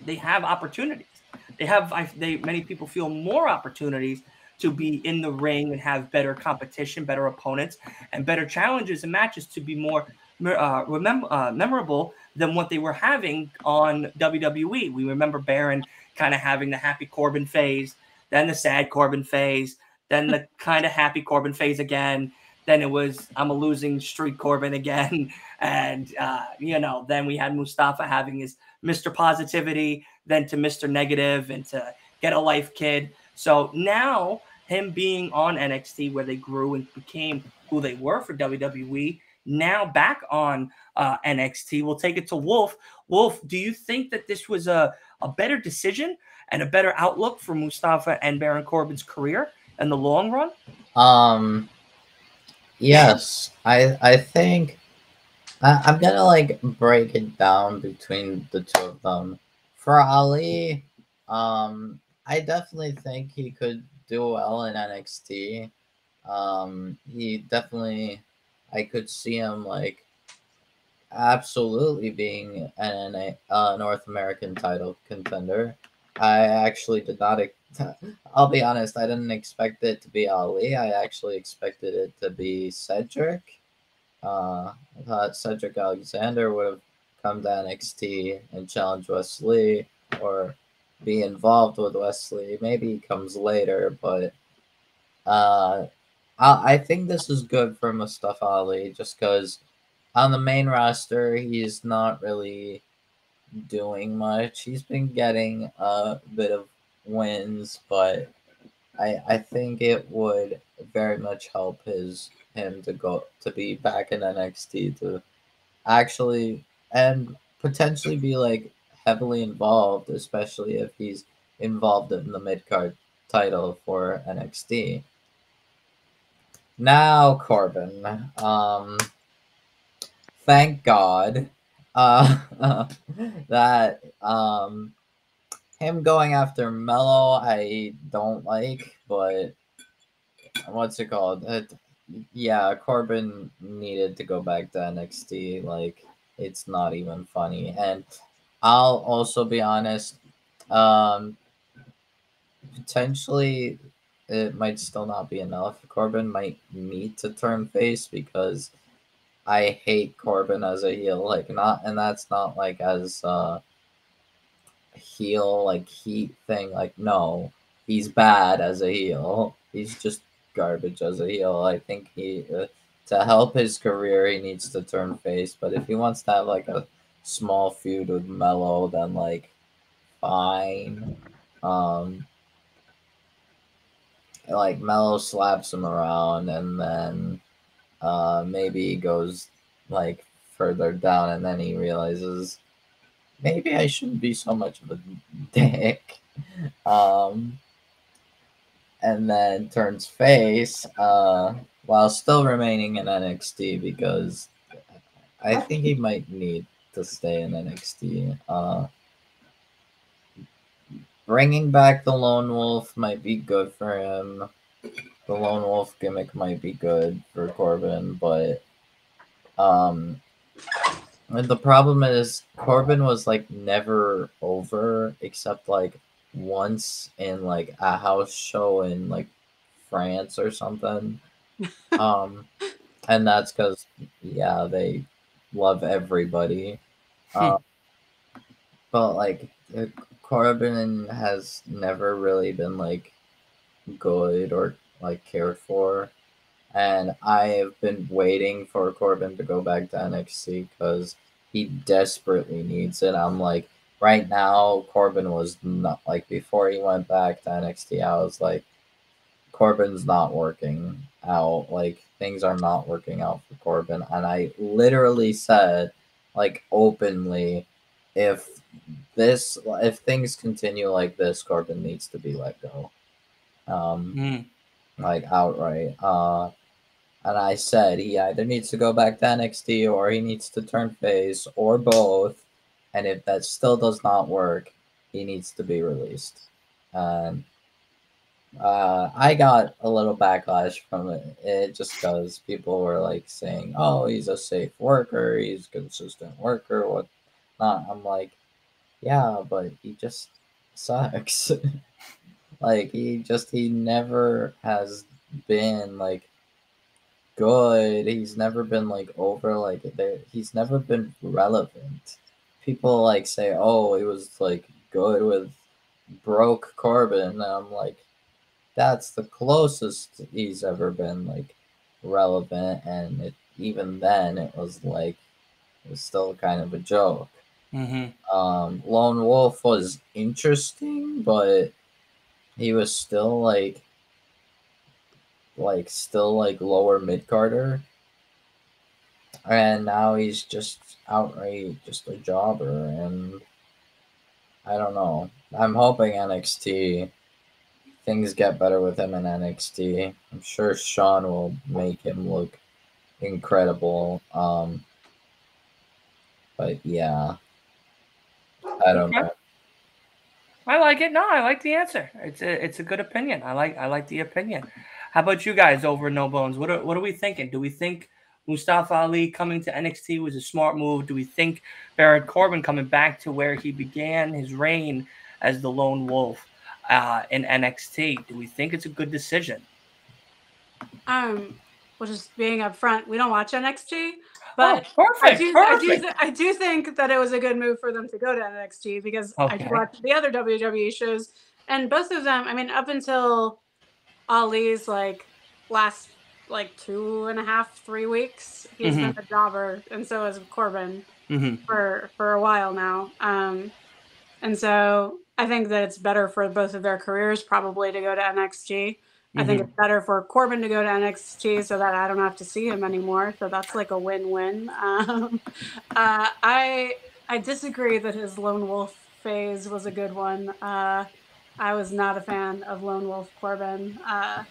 they have opportunities. They have, I, they many people feel more opportunities to be in the ring and have better competition, better opponents, and better challenges and matches to be more uh, remember, uh, memorable than what they were having on WWE. We remember Baron kind of having the happy Corbin phase, then the sad Corbin phase, then the kind of happy Corbin phase again. Then it was I'm a losing streak Corbin again, and uh, you know then we had Mustafa having his Mr. Positivity, then to Mr. Negative, and to Get a Life Kid. So now him being on NXT where they grew and became who they were for WWE now back on uh, NXT. We'll take it to Wolf. Wolf, do you think that this was a, a better decision and a better outlook for Mustafa and Baron Corbin's career in the long run? Um, yes, I I think I, I'm gonna like break it down between the two of them. For Ali, um, I definitely think he could do well in NXT. Um, he definitely I could see him like absolutely being an uh, North American title contender. I actually did not. I'll be honest. I didn't expect it to be Ali. I actually expected it to be Cedric. Uh, I thought Cedric Alexander would have come to NXT and challenge Wes Lee or be involved with Wes Lee. Maybe he comes later, but uh, I, I think this is good for Mustafa Ali just because on the main roster, he's not really doing much. He's been getting a bit of wins, but I I think it would very much help his him to go to be back in NXT to actually and potentially be like heavily involved, especially if he's involved in the mid card title for NXT. Now, Corbin. Um, thank God uh, that um, him going after Melo, I don't like, but what's it called? It, yeah, Corbin needed to go back to NXT. Like, it's not even funny. And I'll also be honest, Um, potentially, it might still not be enough. Corbin might need to turn face because I hate Corbin as a heel. Like not, and that's not like as uh heel like heat thing. Like no, he's bad as a heel. He's just garbage as a heel. I think he uh, to help his career he needs to turn face. But if he wants to have like a small feud with Melo, then like fine. Um, like Melo slaps him around and then uh maybe he goes like further down and then he realizes maybe I shouldn't be so much of a dick. Um and then turns face uh while still remaining in NXT because I think he might need to stay in NXT. Uh bringing back the lone wolf might be good for him. The lone wolf gimmick might be good for Corbin, but um the problem is Corbin was like never over except like once in like a house show in like France or something. um and that's cuz yeah, they love everybody. Uh, but like Corbin has never really been like good or like cared for. And I have been waiting for Corbin to go back to NXT because he desperately needs it. I'm like, right now, Corbin was not like before he went back to NXT, I was like, Corbin's not working out. Like, things are not working out for Corbin. And I literally said, like, openly, if this, if things continue like this, Corbin needs to be let go. Um, Mm. like outright. Uh, and I said he either needs to go back to NXT or he needs to turn face or both. And if that still does not work, he needs to be released. And uh, I got a little backlash from it. It just because people were like saying, "Oh, he's a safe worker. He's a consistent worker." What I'm like, yeah, but he just sucks. like he just he never has been like good. He's never been like over like there. He's never been relevant. People like say, "Oh, he was like good with broke Corbin," and I'm like, that's the closest he's ever been like relevant, and it, even then, it was like it was still kind of a joke. Mm-hmm. Um, Lone Wolf was interesting, but he was still like like still like lower mid carder. And now he's just outright just a jobber and I don't know. I'm hoping NXT things get better with him in NXT. I'm sure Shawn will make him look incredible. Um but yeah. I don't Okay. know. I like it. No, I like the answer. It's a it's a good opinion. I like I like the opinion. How about you guys over No Bones? What are what are we thinking? Do we think Mustafa Ali coming to NXT was a smart move? Do we think Baron Corbin coming back to where he began his reign as the lone wolf uh, in NXT? Do we think it's a good decision? Um, well, just being upfront, we don't watch NXT, but oh, I perfect, do, I do, perfect. th- I do think that it was a good move for them to go to NXT because I Okay. do watch the other WWE shows, and both of them. I mean, up until Ali's like last like two and a half, three weeks, he's been a jobber, and so has Corbin hmm for for a while now. Um, and so I think that it's better for both of their careers probably to go to NXT. I think it's better for Corbin to go to NXT so that I don't have to see him anymore. So that's like a win-win. Um, uh, I I disagree that his lone wolf phase was a good one. Uh, I was not a fan of lone wolf Corbin. Uh,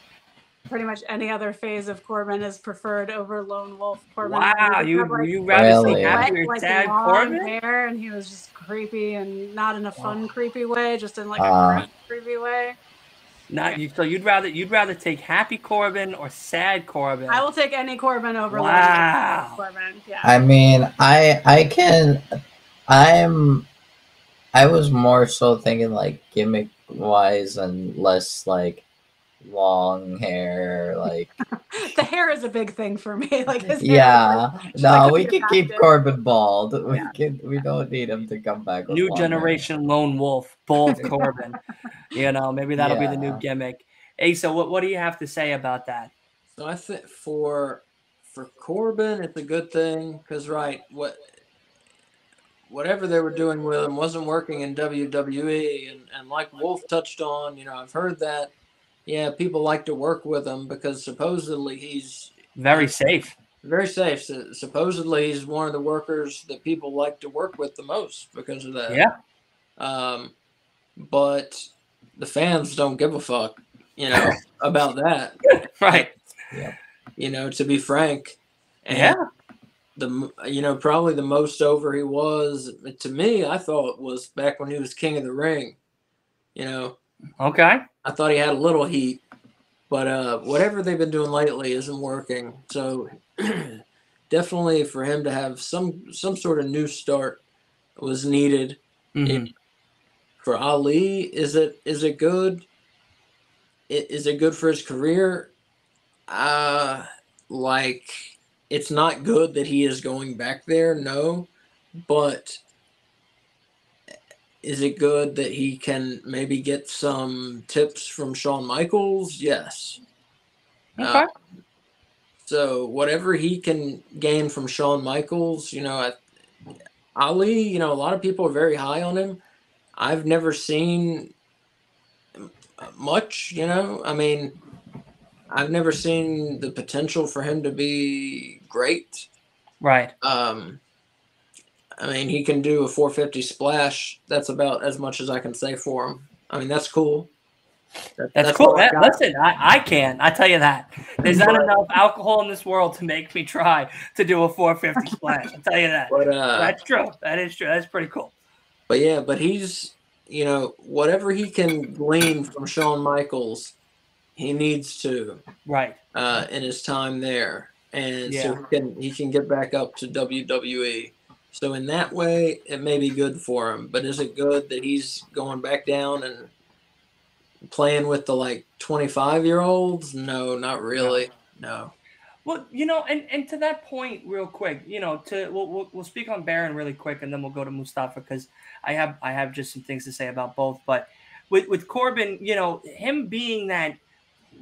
pretty much any other phase of Corbin is preferred over lone wolf Corbin. Wow, you had, like, you rather Really? see happy wet, or like sad long Corbin? hair, and he was just creepy and not in a fun creepy way, just in like a Uh. creepy way. Not you. So you'd rather you'd rather take happy Corbin or sad Corbin? I will take any Corbin over lone Wow. Corbin. Yeah. I mean, I I can I'm I was more so thinking like gimmick wise and less like long hair, like the hair is a big thing for me. Like his hair yeah. like, No, like we can keep. Corbin bald. We Yeah. can. We don't need him to come back. With New long hair. generation lone wolf, bald Corbin. you know, maybe that'll be the new gimmick. Asa, what, what do you have to say about that? So I think for for Corbin, it's a good thing because right, what whatever they were doing with him wasn't working in WWE, and and like Wolf touched on, you know, I've heard that. Yeah, people like to work with him because supposedly he's Very safe. very safe. So supposedly he's one of the workers that people like to work with the most because of that. Yeah. Um, but the fans don't give a fuck, you know, about that. Right. Yeah. You know, to be frank. Yeah. The you know probably the most over he was to me I thought was back when he was King of the Ring. You know, Okay. I thought he had a little heat, but uh, whatever they've been doing lately isn't working. So definitely for him to have some some sort of new start was needed. Mhm. For Ali, is it is it good? I- Is it good for his career? Uh like it's not good that he is going back there, no, but is it good that he can maybe get some tips from Shawn Michaels? Yes. Okay. Uh, so whatever he can gain from Shawn Michaels, you know, I, Ali, you know, a lot of people are very high on him. I've never seen much, you know. I mean, I've never seen the potential for him to be great. Right. Um, I mean, he can do a 450 splash. That's about as much as I can say for him. I mean, that's cool. That- That's, all cool. I That, got. listen, I, I can. I tell you that. There's not But- enough alcohol in this world to make me try to do a 450 splash. I tell you that. But uh, That's true. That is true. That's pretty cool. But yeah, but he's you know whatever he can glean from Shawn Michaels, he needs to Right. uh, in his time there, and so he can he can get back up to WWE. So in that way, it may be good for him. But is it good that he's going back down and playing with the like twenty five year olds? No, not really. No. Well, you know, and, and to that point, real quick, you know, to we'll, we'll, we'll speak on Baron really quick, and then we'll go to Mustafa because I have I have just some things to say about both. But with with Corbin, you know, him being that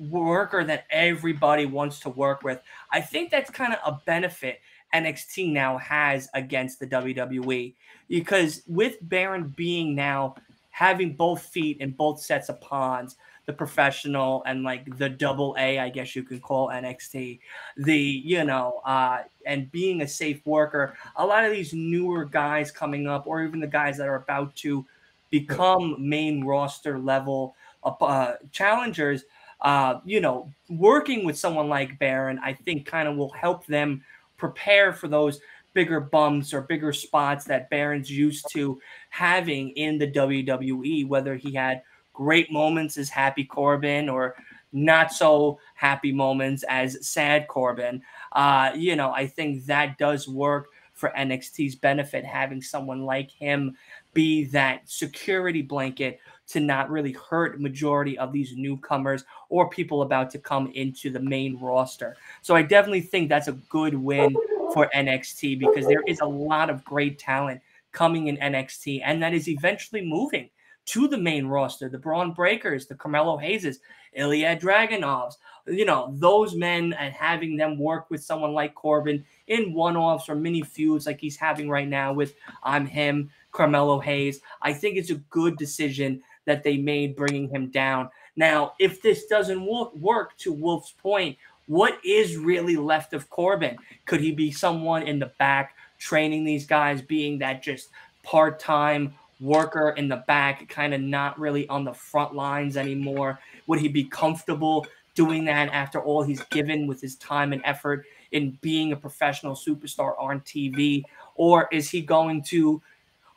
worker that everybody wants to work with, I think that's kind of a benefit NXT now has against the WWE because with Baron being now having both feet in both sets of ponds, the professional and like the double A, I guess you could call NXT, the you know, uh, and being a safe worker. A lot of these newer guys coming up, or even the guys that are about to become main roster level uh, challengers, uh, you know, working with someone like Baron, I think kind of will help them prepare for those bigger bumps or bigger spots that Baron's used to having in the WWE, whether he had great moments as Happy Corbin or not so happy moments as Sad Corbin. Uh, you know, I think that does work for NXT's benefit, having someone like him be that security blanket to not really hurt majority of these newcomers or people about to come into the main roster. So I definitely think that's a good win for NXT because there is a lot of great talent coming in NXT and that is eventually moving to the main roster. The Bron Breakkers, the Carmelo Hayeses, Ilya Dragunovs, you know, those men and having them work with someone like Corbin in one-offs or mini feuds like he's having right now with I'm him, Carmelo Hayes. I think it's a good decision that they made bringing him down. Now, if this doesn't work to Wolf's point, what is really left of Corbin? Could he be someone in the back training these guys, being that just part time worker in the back, kind of not really on the front lines anymore? Would he be comfortable doing that after all he's given with his time and effort in being a professional superstar on TV? Or is he going to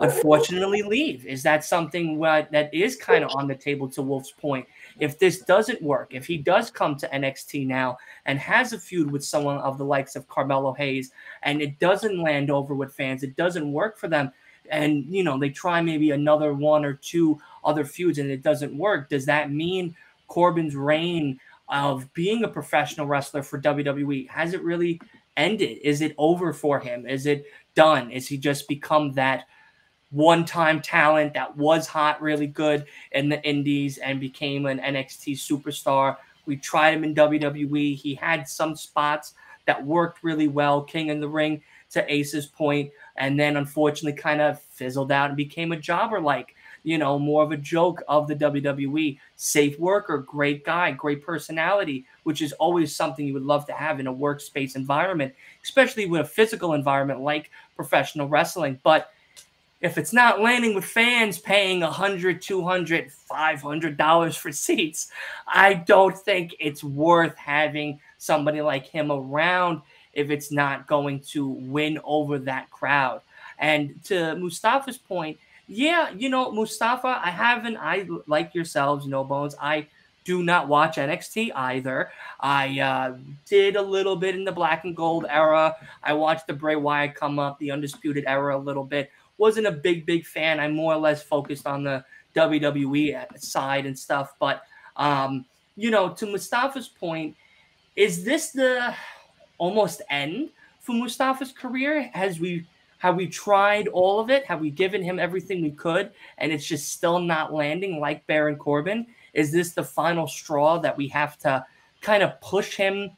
unfortunately leave? Is that something what, that is kind of on the table to Wolf's point? If this doesn't work, if he does come to NXT now and has a feud with someone of the likes of Carmelo Hayes and it doesn't land over with fans, it doesn't work for them, and you know they try maybe another one or two other feuds and it doesn't work, does that mean Corbin's reign of being a professional wrestler for WWE has it really ended? Is it over for him? Is it done? Is he just become that one-time talent that was hot, really good in the Indies and became an NXT superstar? We tried him in WWE. He had some spots that worked really well. King in the Ring, to Ace's point, and then unfortunately kind of fizzled out and became a jobber like you know, more of a joke of the WWE. Safe worker, great guy, great personality, which is always something you would love to have in a workspace environment, especially with a physical environment like professional wrestling. But if it's not landing with fans paying 100 200 500 dollars for seats i don't think it's worth having somebody like him around if it's not going to win over that crowd. And to mustafa's point yeah you know mustafa i haven't i like yourselves no bones. I do not watch nxt either. I uh, did a little bit in the black and gold era. I watched the bray wyatt come up the undisputed era a little bit wasn't a big big fan. I'm more or less focused on the WWE side and stuff. But um, you know, to Mustafa's point, is this the almost end for Mustafa's career? Has we have we tried all of it? Have we given him everything we could, and it's just still not landing like Baron Corbin? Is this the final straw that we have to kind of push him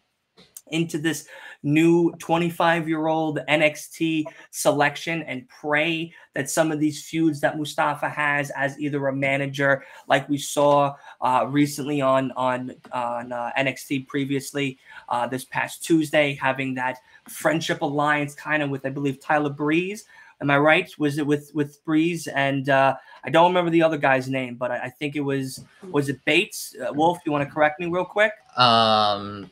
into this new 25 year old NXT selection and pray that some of these feuds that Mustafa has as either a manager, like we saw uh, recently on on on uh, NXT previously uh, this past Tuesday, having that friendship alliance kind of with I believe Tyler Breeze. Am I right? Was it with with Breeze and uh, I don't remember the other guy's name, but I, I think it was was it Bates uh, Wolf? You want to correct me real quick? Um,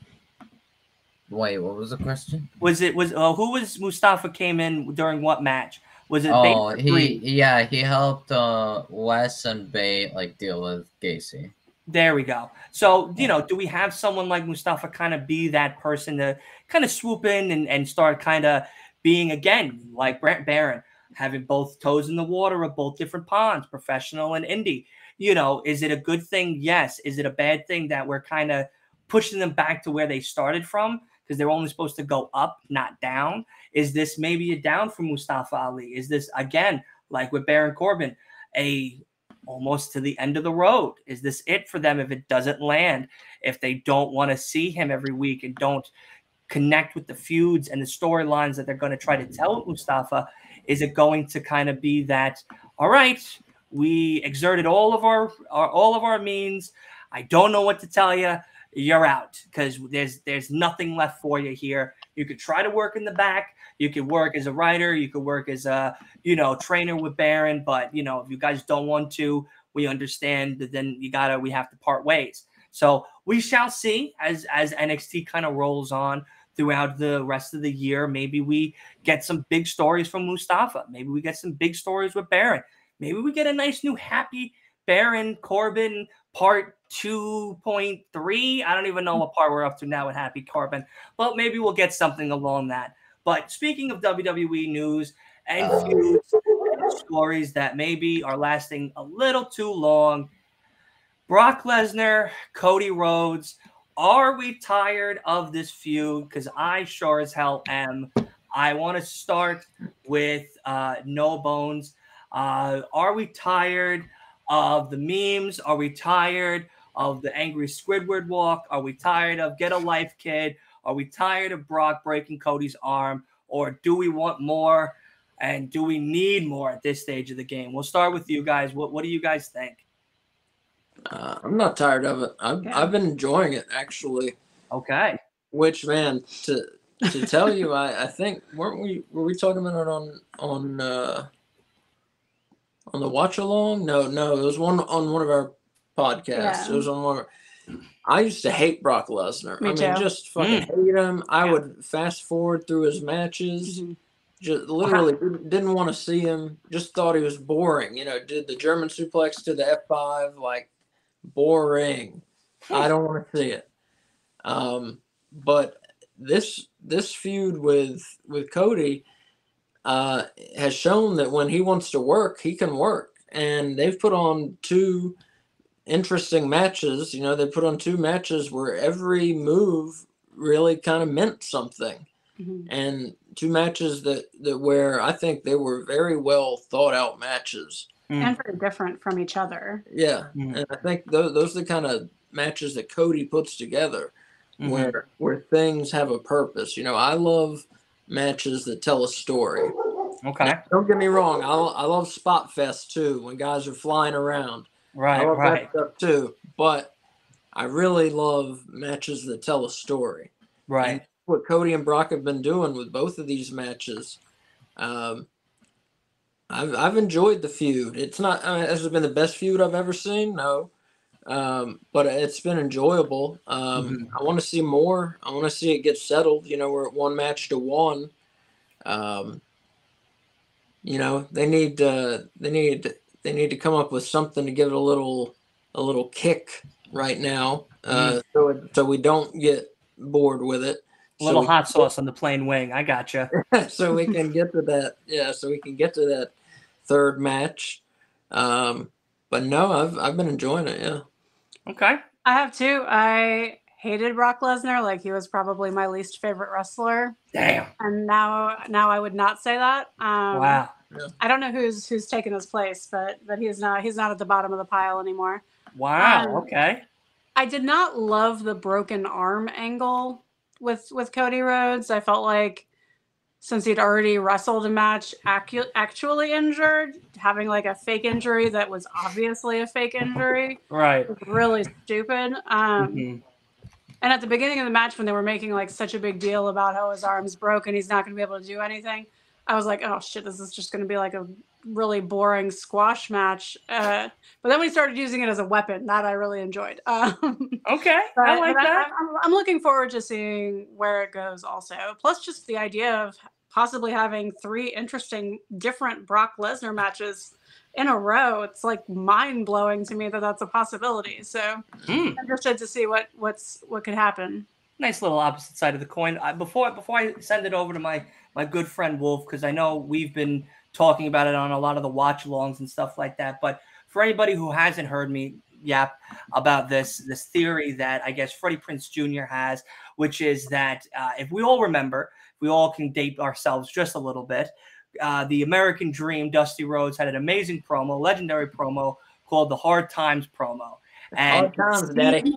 Wait, what was the question? Was it was uh, who was Mustafa came in during what match? Was it? Oh, he yeah he helped uh Wes and Bate like deal with Gacy. There we go. So you know, do we have someone like Mustafa kind of be that person to kind of swoop in and, and start kind of being again like Brent Barron, having both toes in the water of both different ponds, professional and indie. You know, is it a good thing? Yes. Is it a bad thing that we're kind of pushing them back to where they started from? Because they're only supposed to go up, not down? Is this maybe a down for Mustafa Ali? Is this again like with Baron Corbin, a almost to the end of the road? Is this it for them if it doesn't land? If they don't want to see him every week and don't connect with the feuds and the storylines that they're going to try to tell Mustafa, is it going to kind of be that all right? We exerted all of our, our all of our means. I don't know what to tell you you're out because there's there's nothing left for you here. You could try to work in the back. You could work as a writer. You could work as a you know trainer with Baron. But you know if you guys don't want to, we understand that then you gotta we have to part ways. So we shall see as as NXT kind of rolls on throughout the rest of the year. Maybe we get some big stories from Mustafa. Maybe we get some big stories with Baron. Maybe we get a nice new happy Baron Corbin part 2.3. I don't even know what part we're up to now with Happy Corbin, but maybe we'll get something along that. But speaking of WWE news and feuds and stories that maybe are lasting a little too long, Brock Lesnar, Cody Rhodes, are we tired of this feud? Because I sure as hell am. I want to start with uh, No Bones. Uh, are we tired of the memes? Are we tired of the angry Squidward walk? Are we tired of get a life, kid? Are we tired of Brock breaking Cody's arm? Or do we want more? And do we need more at this stage of the game? We'll start with you guys. What What do you guys think? Uh, I'm not tired of it. I've, okay. I've been enjoying it actually. Okay. Which man to to tell you, I, I think weren't we were we talking about it on on uh, on the watch along? No, no, it was one on one of our podcasts. Yeah. It was on one. Of, I used to hate Brock Lesnar. Me I mean, just fucking mm. hate him. I yeah. would fast forward through his matches. Mm-hmm. Just literally didn't, didn't want to see him. Just thought he was boring. You know, did the German suplex to the F five like boring. I don't want to see it. Um, but this this feud with with Cody, uh, has shown that when he wants to work, he can work. And they've put on two interesting matches. You know, they put on two matches where every move really kind of meant something. Mhm. And two matches that, that where I think they were very well thought out matches. Mm. and very different from each other. Yeah. Mhm. And I think those, those are the kind of matches that Cody puts together Mhm. where where things have a purpose. You know, I love matches that tell a story. Okay. Don't get me wrong, I, I love Spot Fest too when guys are flying around. I Right. love Right. too. But I really love matches that tell a story. Right. And what Cody and Brock have been doing with both of these matches. Um, I've I've enjoyed the feud. It's not I mean, has it been the best feud I've ever seen? No, um, but it's been enjoyable. Um, I want to see more. I want to see it get settled. You know, we're at one match to one. Um, you know, they need uh, they need they need to come up with something to give it a little a little kick right now, uh, so it, so we don't get bored with it. A little so we- hot sauce on the plain wing. I gotcha. so we can get to that. Yeah, so we can get to that third match. Um, but no, I've I've been enjoying it. Yeah. Okay. I have two. I hated Brock Lesnar, like he was probably my least favorite wrestler, Damn. and now now I would not say that. Um, Wow. I don't know who's who's taken his place, but but he's not he's not at the bottom of the pile anymore. Wow. Um, Okay. I did not love the broken arm angle with with Cody Rhodes. I felt like since he'd already wrestled a match acu- actually injured, having like a fake injury that was obviously a fake injury Right. really stupid. Um, Mhm. And at the beginning of the match, when they were making like such a big deal about how his arm's broken, he's not going to be able to do anything, I was like, oh shit, this is just going to be like a really boring squash match. Uh, but then we started using it as a weapon. That I really enjoyed. Um, Okay. I like that. I'm, I'm looking forward to seeing where it goes also. Plus, just the idea of possibly having three interesting, different Brock Lesnar matches in a row. It's like mind blowing to me that that's a possibility. So Mm. I'm interested to see what what's what could happen. nice little opposite side of the coin. I, before before I send it over to my my good friend Wolf, because I know we've been talking about it on a lot of the watch alongs and stuff like that. But for anybody who hasn't heard me yap about this this theory that I guess Freddie Prinze Jr. has, which is that uh, if we all remember, we all can date ourselves just a little bit. Uh, the American Dream, Dusty Rhodes had an amazing promo, legendary promo called the Hard Times promo. And Hard times, Daddy.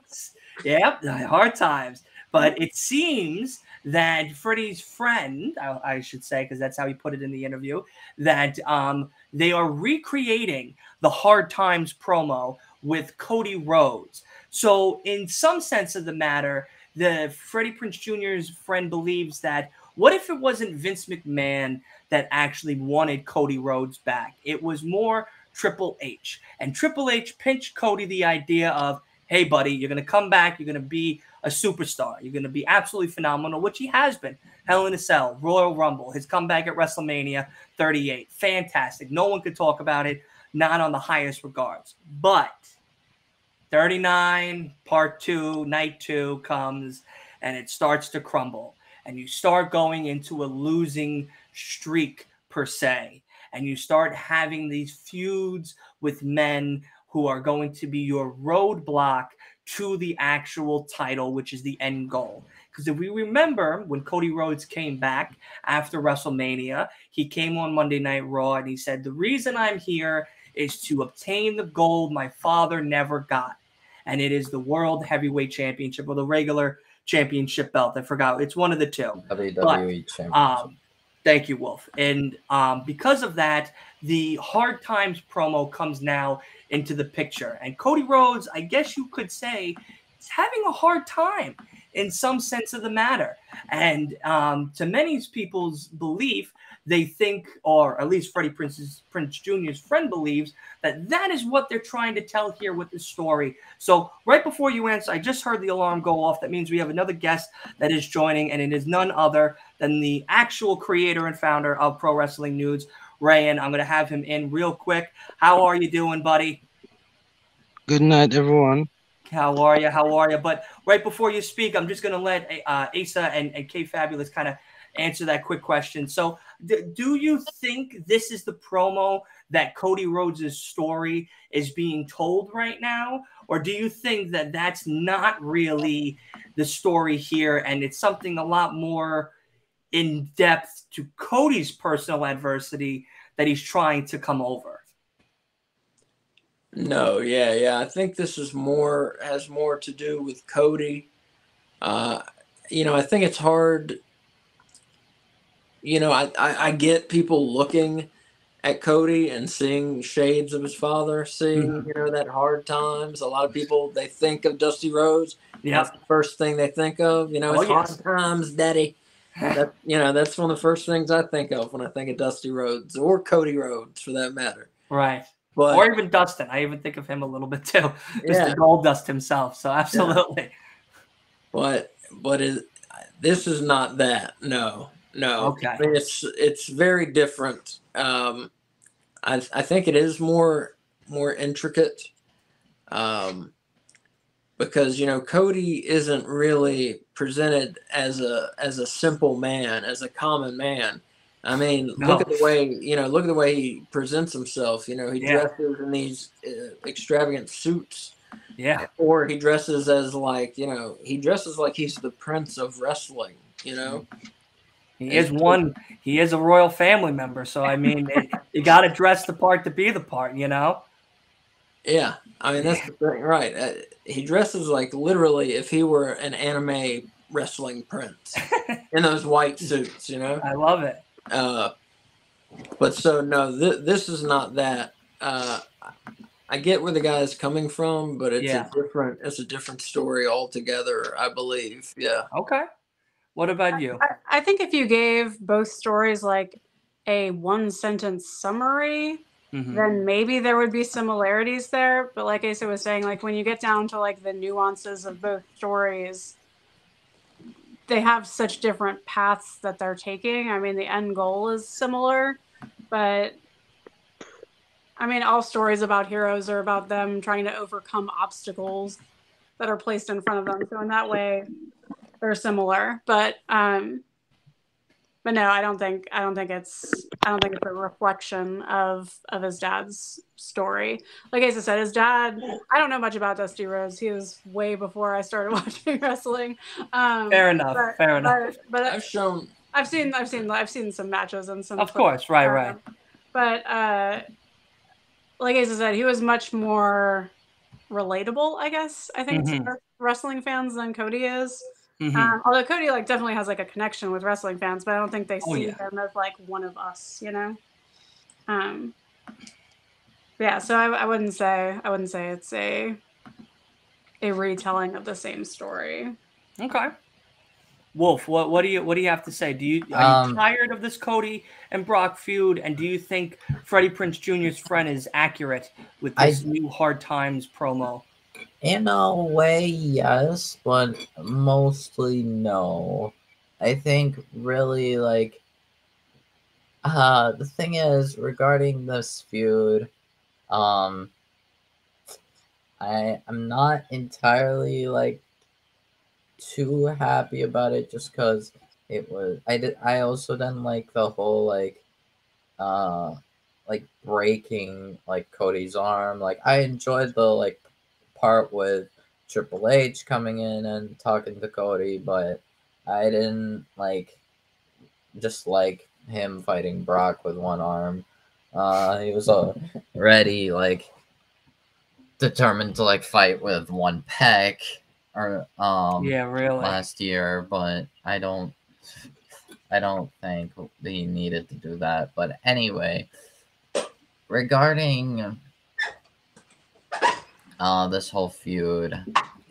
Yep, hard times. But it seems that Freddie's friend, I, I should say, because that's how he put it in the interview, that um, they are recreating the Hard Times promo with Cody Rhodes. So, in some sense of the matter, the Freddie Prinze Jr.'s friend believes that what if it wasn't Vince McMahon that actually wanted Cody Rhodes back? It was more Triple H. And Triple H pinched Cody the idea of, hey, buddy, you're going to come back. You're going to be a superstar. You're going to be absolutely phenomenal, which he has been. Hell in a Cell, Royal Rumble, his comeback at WrestleMania 38. Fantastic. No one could talk about it, not on the highest regards. But 39, part two, night two comes, and it starts to crumble. And you start going into a losing streak, per se. And you start having these feuds with men who are going to be your roadblock to the actual title, which is the end goal. Because if we remember when Cody Rhodes came back after WrestleMania, he came on Monday Night Raw and he said, The reason I'm here is to obtain the gold my father never got. And it is the World Heavyweight Championship or the regular championship belt. I forgot. It's one of the two. WWE Championship. Um, thank you, Wolf. And um, because of that, the Hard Times promo comes now into the picture. And Cody Rhodes, I guess you could say, is having a hard time in some sense of the matter. And um, to many people's belief, they think, or at least Freddie Prinze's Prinze Jr.'s friend believes, that that is what they're trying to tell here with this story. So, right before you answer, I just heard the alarm go off. That means we have another guest that is joining, and it is none other than the actual creator and founder of Pro Wrestling News, Rayan. I'm going to have him in real quick. How are you doing, buddy? Good night, everyone. How are you? How are you? But right before you speak, I'm just going to let uh, Asa and, and K Fabulous kind of answer that quick question. So D- do you think this is the promo that Cody Rhodes' story is being told right now? Or do you think that that's not really the story here and it's something a lot more in depth to Cody's personal adversity that he's trying to come over? No, yeah, yeah. I think this is more has more to do with Cody. Uh, you know, I think it's hard. You know, I, I, I get people looking at Cody and seeing shades of his father, seeing Mhm. you know that hard times. A lot of people they think of Dusty Rhodes. Yeah. That's the first thing they think of. You know, Oh, it's yes. hard times, Daddy. That, you know, that's one of the first things I think of when I think of Dusty Rhodes or Cody Rhodes, for that matter. right. But or even Dustin. I even think of him a little bit too. Just yeah, the gold dust himself. So absolutely. but but it, this is not that. No, no. Okay. It's it's very different. Um, I I think it is more more intricate. Um, because you know Cody isn't really presented as a as a simple man, as a common man. I mean, No. look at the way you know. Look at the way he presents himself. You know, he Yeah. dresses in these uh, extravagant suits Yeah. or he dresses as like you know he dresses like he's the prince of wrestling you know He is one. He is a royal family member. So I mean, it, you got to dress the part to be the part. You know. yeah i mean that's the thing right uh, he dresses like literally if he were an anime wrestling prince in those white suits you know I love it. uh but so no th- this is not that uh I get where the guy is coming from, but it's Yeah. a different it's a different story altogether, I believe. Yeah. Okay. What about you? I, I think if you gave both stories like a one sentence summary, Mhm. then maybe there would be similarities there. But like Asa was saying, like when you get down to like the nuances of both stories, they have such different paths that they're taking. I mean, the end goal is similar, but I mean, all stories about heroes are about them trying to overcome obstacles that are placed in front of them. So in that way, they're similar. But um, but no, I don't think I don't think it's I don't think it's a reflection of of his dad's story. Like Asa said, his dad. I don't know much about Dusty Rhodes. He was way before I started watching wrestling. Um, Fair enough. but- fair enough. But, but I've shown I've seen I've seen I've seen some matches and some. Of clips, course, right, um, right. But uh, like Asa said, he was much more relatable. I guess I think Mhm. to wrestling fans than Cody is. Mhm. Um, although Cody like definitely has like a connection with wrestling fans, but I don't think they Oh, see yeah. him as like one of us, you know. Um. Yeah, so I, I wouldn't say I wouldn't say it's a a retelling of the same story. Okay. Wolf, what what do you what do you have to say? Do you are you Um, tired of this Cody and Brock feud, and do you think Freddie Prinze Jr.'s friend is accurate with I- this new Hard Times promo? In a way, yes, but mostly no. I think really like uh the thing is regarding this feud, um I I'm not entirely like too happy about it just because it was I did I also didn't like the whole like uh like breaking like Cody's arm. Like I enjoyed the like part with Triple H coming in and talking to Cody, but I didn't like just like him fighting Brock with one arm. Uh, he was already like determined to like fight with one pec or um yeah, really. last year, but I don't I don't think he needed to do that. But anyway, regarding uh this whole feud,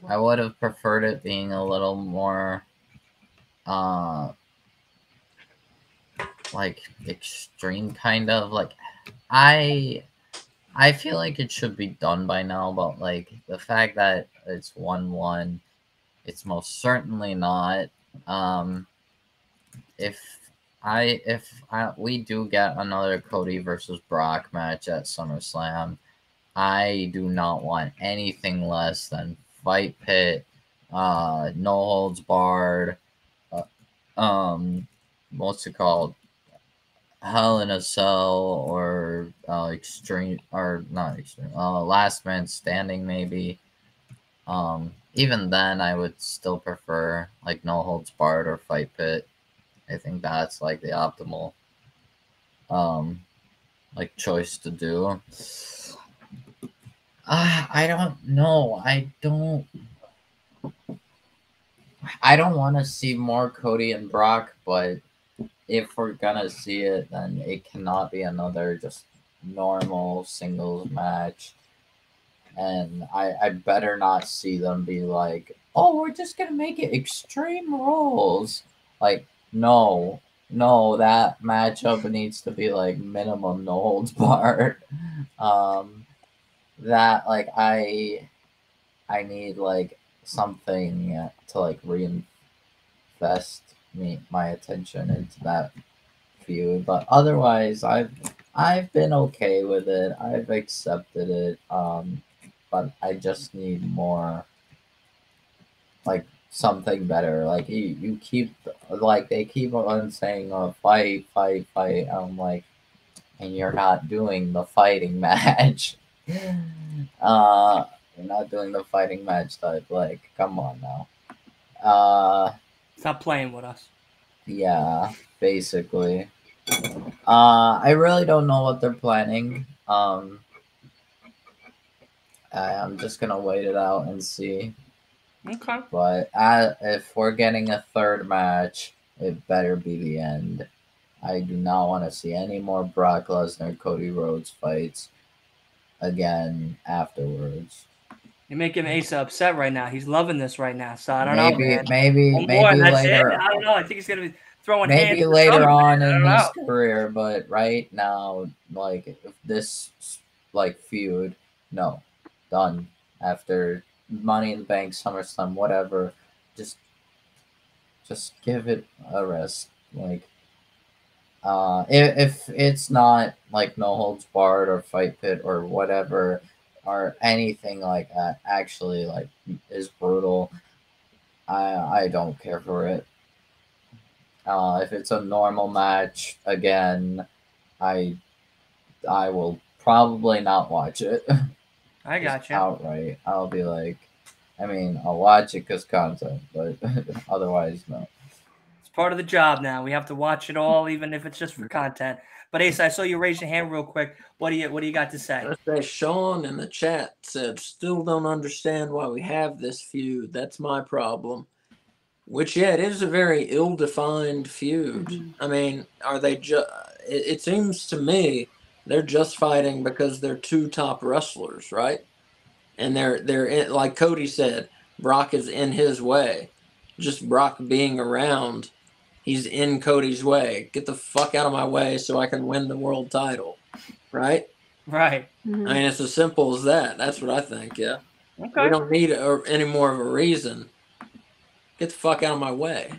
I would have preferred it being a little more uh like extreme kind of like I I feel like it should be done by now, but like the fact that it's one one, it's most certainly not. Um, if I if I, we do get another Cody versus Brock match at SummerSlam, I do not want anything less than fight pit, uh, no holds barred, uh, um, what's it called? Hell in a Cell or uh, Extreme or not Extreme, uh, Last Man Standing maybe. Um, even then, I would still prefer like No Holds Barred or Fight Pit. I think that's like the optimal, um, like choice to do. Uh, I don't know. I don't. I don't want to see more Cody and Brock, but if we're gonna see it, then it cannot be another just normal singles match. And I, I better not see them be like, oh, we're just gonna make it extreme rules. Like, no, no, that matchup needs to be like minimum no holds barred. Um, that like I, I need like something to like reinvest me my attention into that view. But otherwise, I've I've been okay with it. I've accepted it. Um, but I just need more, like something better. Like you, you keep like they keep on saying, "Oh, fight, fight, fight." I'm like, and you're not doing the fighting match. Uh, you're not doing the fighting match type. Like, come on now. Uh, Stop playing with us. yeah, basically. Uh, I really don't know what they're planning. Um, I, I'm just gonna wait it out and see. Okay. But uh, if we're getting a third match, it better be the end. I do not want to see any more Brock Lesnar Cody Rhodes fights again afterwards. You're making Asa upset right now. He's loving this right now. So I don't know. maybe, man. maybe, One maybe that's later. it. I don't know. I think he's gonna be throwing maybe later on in his know. career, but right now, like if this like feud, no, done after Money in the Bank, SummerSlam, whatever. Just, just give it a rest. Like, uh, if, if it's not like No Holds Barred or Fight Pit or whatever, or anything like that, actually like is brutal. I I don't care for it. Uh, if it's a normal match, again, I I will probably not watch it. I got you. Outright, I'll be like, I mean, I'll watch it because content, but otherwise, no. It's part of the job now. We have to watch it all, even if it's just for content. But Ace, I saw you raise your hand real quick. What do you What do you got to say? Let's say Sean in the chat said, "Still don't understand why we have this feud. That's my problem." Which, yeah, it is a very ill-defined feud. Mhm. I mean, are they just? It, it seems to me they're just fighting because they're two top wrestlers, right? And they're they're in, like Cody said, Brock is in his way. Just Brock being around, he's in Cody's way. Get the fuck out of my way so I can win the world title, right? Right. Mhm. I mean, it's as simple as that. That's what I think. Yeah, Okay. we don't need a, any more of a reason. Get the fuck out of my way.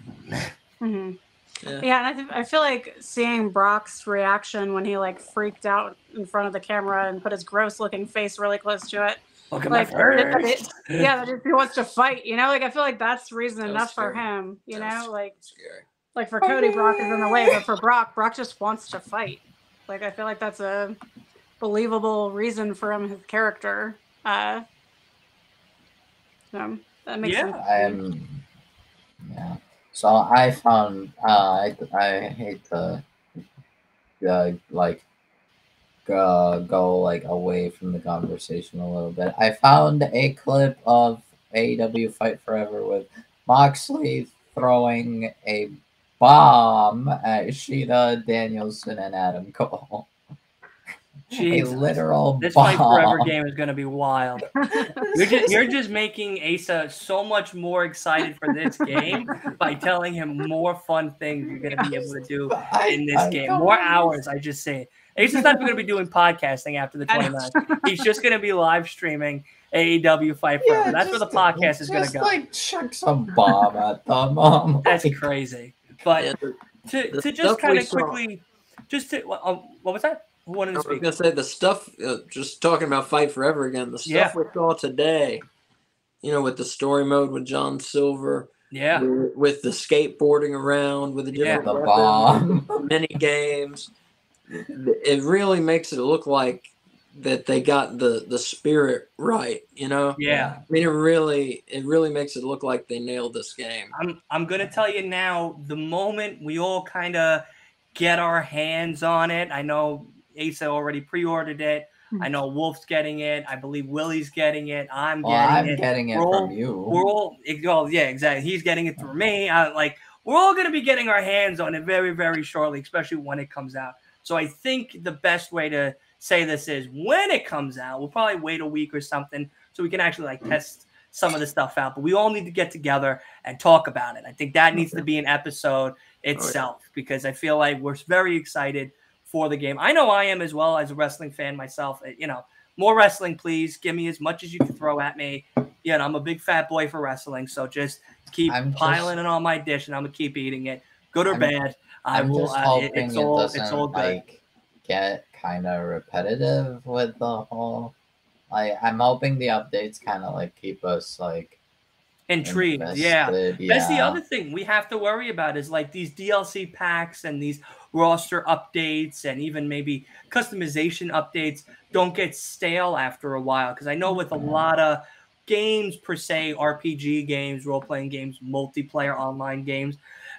Mhm. Yeah. Yeah, and I, th- I feel like seeing Brock's reaction when he like freaked out in front of the camera and put his gross looking face really close to it. Look at Like, my it- Yeah, that if he wants to fight, you know, like I feel like that's reason That was enough for him, you That know, like Scary. Like for Cody, Brock is in the way, but for Brock, Brock just wants to fight. Like I feel like that's a believable reason for him, his character. Uh, so that makes Yeah. sense. I'm yeah. So I found uh, I I hate to uh, like uh, go like away from the conversation a little bit. I found a clip of AEW Fight Forever with Moxley throwing a bomb at Shida Danielson and Adam Cole. Jesus. A literal This bomb. fight forever game is going to be wild. You're just, you're just making Asa so much more excited for this game by telling him more fun things you're going to be able to do in this I game. don't More hours, I just say. Asa's not even going to be doing podcasting after the I 29th. He's just going to be live streaming AEW Fight Forever. That's where the podcast is going to just, go. Like chuck some bomb at them. That's like, crazy. But Yeah, the- to, the to just kind we of saw- quickly, just to, uh, what was that? Who wanted I to was gonna say the stuff. Uh, just talking about Fight Forever again. The stuff Yeah. we saw today. You know, with the story mode with John Silver, Yeah. with, with the skateboarding around, with the Yeah. different the weapons, bomb. mini games. it really makes it look like that they got the the spirit right. You know. Yeah. I mean, it really it really makes it look like they nailed this game. I'm I'm gonna tell you now. The moment we all kind of get our hands on it, I know Asa already pre-ordered it. I hmm. know Wolf's getting it. I believe Willie's getting it. I'm Well, getting I'm it. getting it all- from you. We're all well, yeah, exactly. He's getting it through me. I, like we're all gonna be getting our hands on it very, very shortly, especially when it comes out. So I think the best way to say this is when it comes out, we'll probably wait a week or something so we can actually like test some of the stuff out. But we all need to get together and talk about it. I think that needs to be an episode itself because I feel like we're very excited for the game. I know I am as well as a wrestling fan myself. Uh, You know, more wrestling, please. Give me as much as you can throw at me. You know, I'm a big fat boy for wrestling, so just keep I'm just- piling it on my dish, and I'm gonna keep eating it, good or I'm- bad. I I'm will. just uh, it- it's it all. It's all good. like get kind of repetitive with the whole. Like, I'm hoping the updates kind of like keep us like Intrigued. Yeah. That's the other thing we have to worry about is like these DLC packs and these roster updates and even maybe customization updates don't get stale after a while. Because I know with a lot of games per se, RPG games, role playing games, multiplayer online games,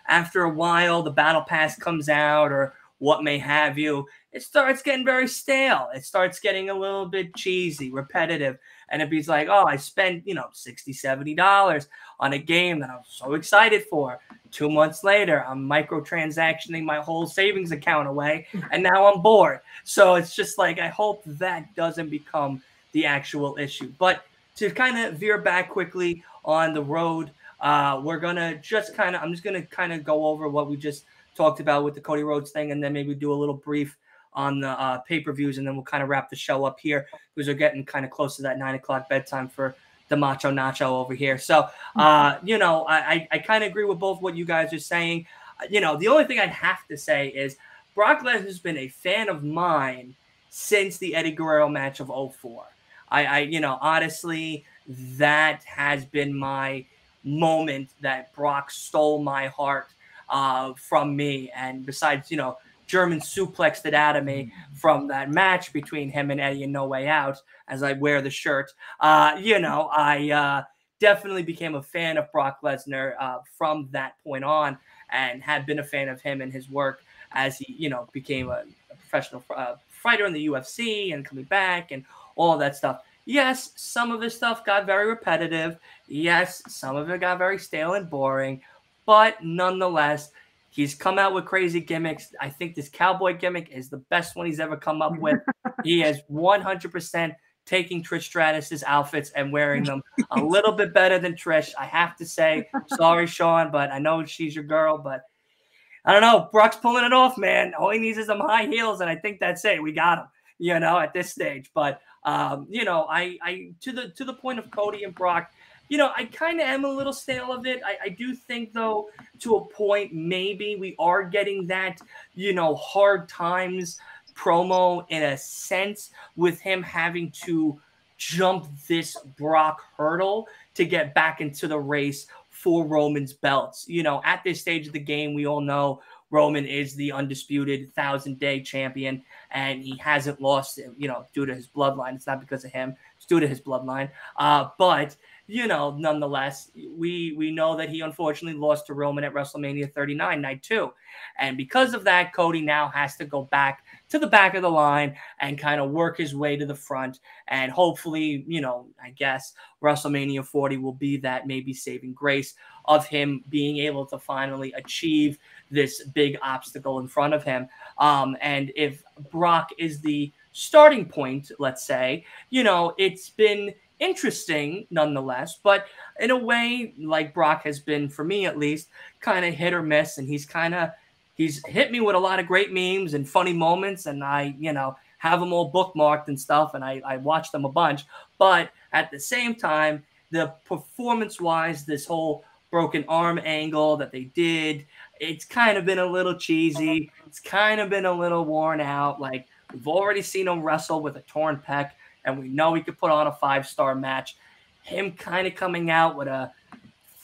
after a while the battle pass comes out or what may have you, it starts getting very stale. It starts getting a little bit cheesy, repetitive. And it be like, oh, I spent, you know, 60 $70 on a game that I'm so excited for. Two months later, I'm microtransactioning my whole savings account away, and now I'm bored. So it's just like I hope that doesn't become the actual issue. But to kind of veer back quickly on the road, uh, we're gonna just kind of I'm just gonna kind of go over what we just talked about with the Cody Rhodes thing, and then maybe do a little brief on the uh, pay per views, and then we'll kind of wrap the show up here because we're getting kind of close to that nine o'clock bedtime for the Macho Nacho over here. So, uh, you know, I, I, I kind of agree with both what you guys are saying. Uh, You know, the only thing I'd have to say is Brock Lesnar's been a fan of mine since the Eddie Guerrero match of 04. I, I you know, honestly, that has been my moment that Brock stole my heart uh, from me. And besides, you know, German suplexed it out of me from that match between him and Eddie in No Way Out as I wear the shirt. Uh, you know, I uh, definitely became a fan of Brock Lesnar uh, from that point on and have been a fan of him and his work as he, you know, became a, a professional uh, fighter in the UFC and coming back and all that stuff. Yes, some of his stuff got very repetitive. Yes, some of it got very stale and boring, but nonetheless, he's come out with crazy gimmicks. I think this cowboy gimmick is the best one he's ever come up with. he is 100% taking Trish Stratus's outfits and wearing them a little bit better than Trish. I have to say, sorry, Shawn, but I know she's your girl, but I don't know. Brock's pulling it off, man. All he needs is some high heels, and I think that's it. We got him, you know, at this stage. But um, you know, I, I to the to the point of Cody and Brock, you know, I kind of am a little stale of it. I, I do think, though, to a point, maybe we are getting that, you know, hard times promo in a sense with him having to jump this Brock hurdle to get back into the race for Roman's belts. You know, at this stage of the game, we all know Roman is the undisputed thousand day champion and he hasn't lost, you know, due to his bloodline. It's not because of him, it's due to his bloodline. Uh, but you know, nonetheless, we we know that he unfortunately lost to Roman at WrestleMania 39, night two. And because of that, Cody now has to go back to the back of the line and kind of work his way to the front. And hopefully, you know, I guess WrestleMania 40 will be that maybe saving grace of him being able to finally achieve this big obstacle in front of him. Um, and if Brock is the starting point, let's say, you know, it's been interesting nonetheless, but in a way, like Brock has been for me at least, kind of hit or miss, and he's kind of he's hit me with a lot of great memes and funny moments, and I, you know, have them all bookmarked and stuff, and I, I watch them a bunch. But at the same time, the performance wise, this whole broken arm angle that they did, it's kind of been a little cheesy. It's kind of been a little worn out. Like we've already seen him wrestle with a torn pec, and we know he could put on a five star match. Him kind of coming out with a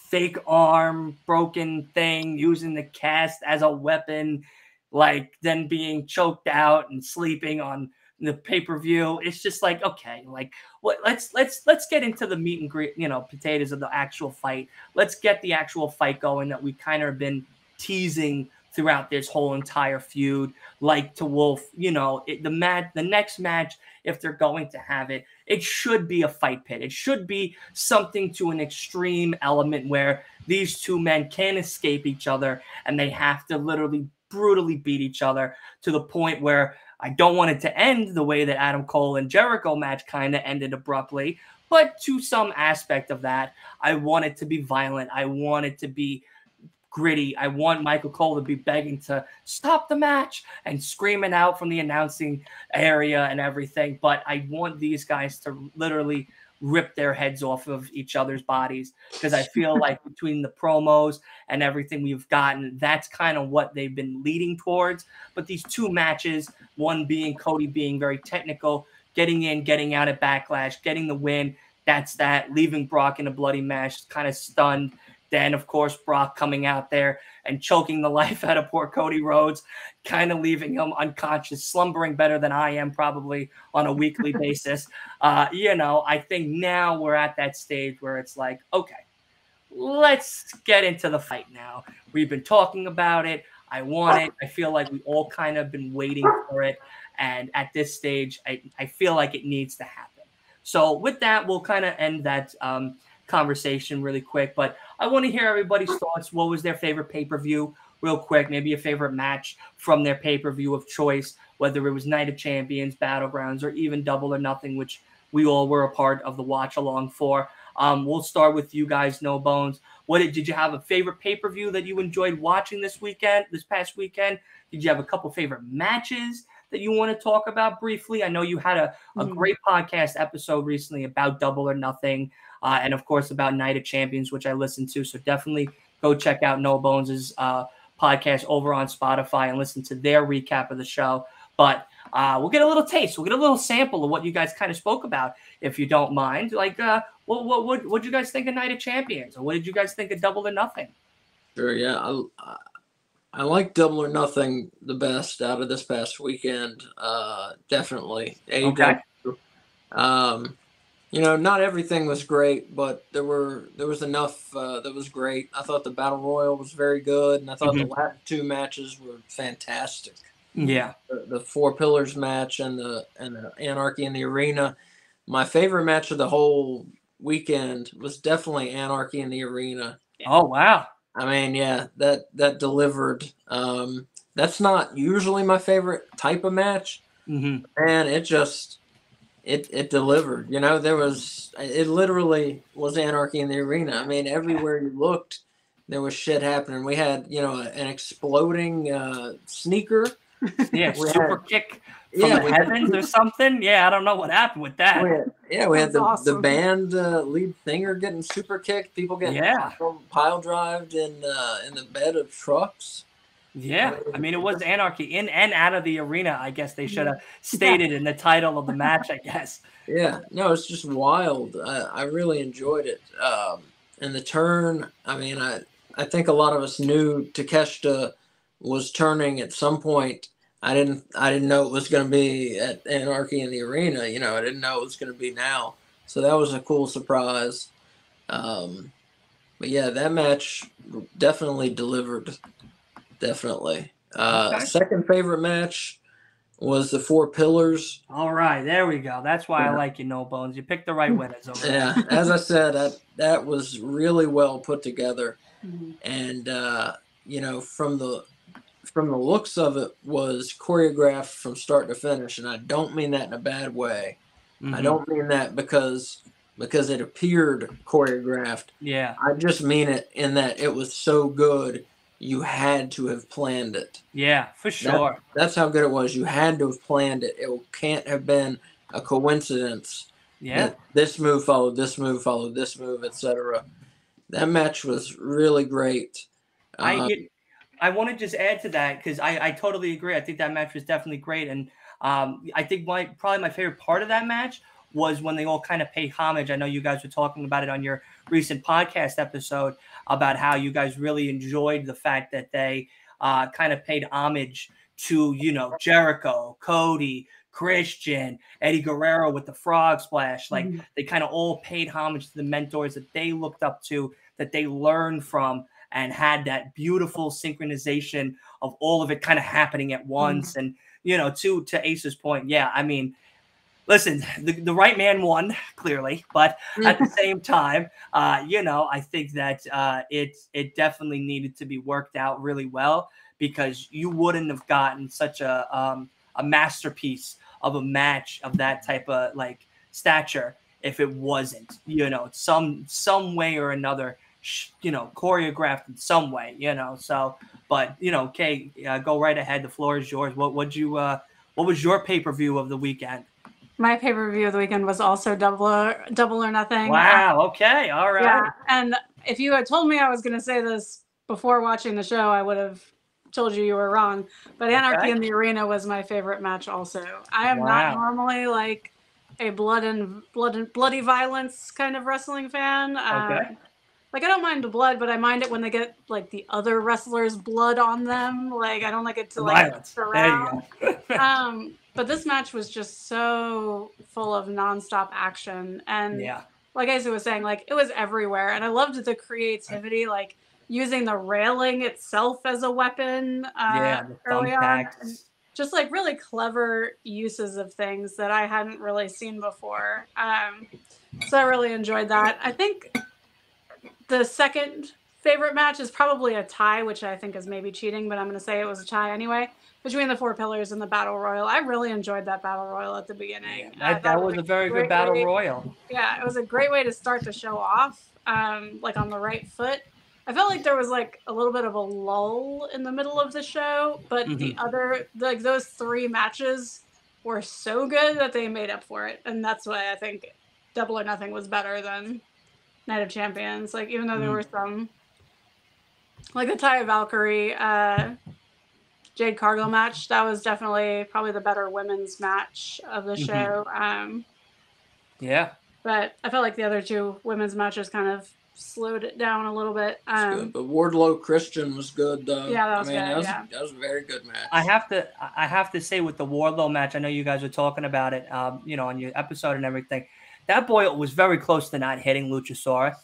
fake arm broken thing, using the cast as a weapon. like then being choked out and sleeping on the pay-per-view. It's just like, okay, like what let's let's let's get into the meat and great, you know, potatoes of the actual fight. Let's get the actual fight going that we kind of been teasing throughout this whole entire feud, like to Wolf. You know, it, the match, the next match, if they're going to have it, it should be a fight pit. It should be something to an extreme element where these two men can't escape each other and they have to literally brutally beat each other to the point where I don't want it to end the way that Adam Cole and Jericho match kind of ended abruptly, but to some aspect of that, I want it to be violent. I want it to be gritty. I want Michael Cole to be begging to stop the match and screaming out from the announcing area and everything. But I want these guys to literally rip their heads off of each other's bodies because I feel like between the promos and everything we've gotten, that's kind of what they've been leading towards. But these two matches, one being Cody being very technical, getting in, getting out at backlash, getting the win. That's that. Leaving Brock in a bloody mess, kind of stunned then, of course, Brock coming out there and choking the life out of poor Cody Rhodes, kind of leaving him unconscious, slumbering better than I am probably on a weekly basis. Uh, you know, I think now we're at that stage where it's like, okay, let's get into the fight now. We've been talking about it. I want it. I feel like we all kind of been waiting for it. And at this stage, I, I feel like it needs to happen. So with that, we'll kind of end that um, conversation really quick. But I want to hear everybody's thoughts. What was their favorite pay per view, real quick? Maybe a favorite match from their pay per view of choice, whether it was Night of Champions, Battlegrounds, or even Double or Nothing, which we all were a part of the watch along for. Um, we'll start with you guys, No Bones. What did, did you have a favorite pay per view that you enjoyed watching this weekend, this past weekend? Did you have a couple favorite matches that you want to talk about briefly? I know you had a, a mm-hmm. great podcast episode recently about Double or Nothing uh, and of course about Night of Champions, which I listened to. So definitely go check out No Bones' uh, podcast over on Spotify and listen to their recap of the show. But uh, we'll get a little taste. We'll get a little sample of what you guys kind of spoke about, if you don't mind. Like, uh, what what what what you guys think of Night of Champions, or what did you guys think of Double or Nothing? Sure. Yeah, I, I like Double or Nothing the best out of this past weekend. Uh, definitely. Okay. Um, you know, not everything was great, but there were there was enough uh, that was great. I thought the battle royal was very good, and I thought mm-hmm. the last two matches were fantastic. Yeah, the, the, four pillars match and the and the anarchy in the arena. My favorite match of the whole weekend was definitely anarchy in the arena. Oh wow! I mean, yeah, that that delivered. Um, that's not usually my favorite type of match, mm-hmm. and it just it it delivered. You know, there was it literally was anarchy in the arena. I mean, everywhere you looked, there was shit happening. We had you know an exploding uh, sneaker. Yeah, we super had, kick from yeah, the heavens or something. Yeah, I don't know what happened with that. We had, yeah, we had the, awesome. the band uh, lead singer getting super kicked. People getting yeah. pile drived in uh, in the bed of trucks. Yeah, I mean it was anarchy in and out of the arena. I guess they should have stated in the title of the match. I guess. Yeah, no, it's just wild. I, I really enjoyed it. Um, and the turn. I mean, I I think a lot of us knew Takeshita was turning at some point. I didn't I didn't know it was going to be at Anarchy in the arena. You know, I didn't know it was going to be now. So that was a cool surprise. Um, but yeah, that match definitely delivered definitely. Uh, okay. Second favorite match was the Four Pillars. All right, there we go. That's why yeah. I like you, No Bones. You picked the right winners. Over yeah, as I said, that that was really well put together, mm-hmm. and uh, you know from the from the looks of it was choreographed from start to finish, and I don't mean that in a bad way. Mm-hmm. I don't mean that because because it appeared choreographed. Yeah, I just mean it in that it was so good you had to have planned it. Yeah, for sure. That, that's how good it was. You had to have planned it. It can't have been a coincidence. Yeah. This move followed this move followed this move, etc. That match was really great. I um, I want to just add to that because I, I totally agree. I think that match was definitely great, and um, I think my probably my favorite part of that match was when they all kind of paid homage. I know you guys were talking about it on your recent podcast episode about how you guys really enjoyed the fact that they uh, kind of paid homage to you know Jericho, Cody, Christian, Eddie Guerrero with the frog splash. Like Mhm. they kind of all paid homage to the mentors that they looked up to, that they learned from, and had that beautiful synchronization of all of it kind of happening at once. And you know, to to Ace's point, yeah, I mean, listen, the, the right man won clearly, but at the same time, uh, you know, I think that uh, it it definitely needed to be worked out really well because you wouldn't have gotten such a um, a masterpiece of a match of that type of like stature if it wasn't, you know, some some way or another, you know, choreographed in some way, you know. So, but you know, Kay, uh, go right ahead. The floor is yours. What would you? Uh, what was your pay per view of the weekend? My pay per view of the weekend was also double or double or nothing. Wow. Okay. All right. Yeah, and if you had told me I was going to say this before watching the show, I would have told you you were wrong. But Anarchy Okay. in the Arena was my favorite match. Also, I am Wow. not normally like a blood and blood and bloody violence kind of wrestling fan. Uh, Okay. like I don't mind the blood, but I mind it when they get like the other wrestlers' blood on them. Like I don't like it to like Violence. mix There you around. go. um, but this match was just so full of nonstop action and yeah. like Isa was saying, like it was everywhere, and I loved the creativity, like using the railing itself as a weapon. Uh, yeah. Early on, just like really clever uses of things that I hadn't really seen before. Um, so I really enjoyed that. I think the second favorite match is probably a tie, which I think is maybe cheating, but I'm going to say it was a tie anyway. Between the four pillars and the battle royal, I really enjoyed that battle royal at the beginning. I That, thought that it was a very good battle way- royal. yeah, it was a great way to start the show off, um, like on the right foot. I felt like there was like a little bit of a lull in the middle of the show, but the other, like those three matches were so good that they made up for it, and that's why I think Double or Nothing was better than Night of Champions. Like even though there Mhm. were some, like the Taya Valkyrie, uh, Jade Cargill match, that was definitely probably the better women's match of the Mhm. show. Um, Yeah. but I felt like the other two women's matches kind of slowed it down a little bit. It's Um, good. But Wardlow Christian was good though. Yeah, that was I mean, good, That was, yeah. that was a very good match. I have to I have to say with the Wardlow match, I know you guys were talking about it, um, you know, on your episode and everything. That boy was very close to not hitting Luchasaurus.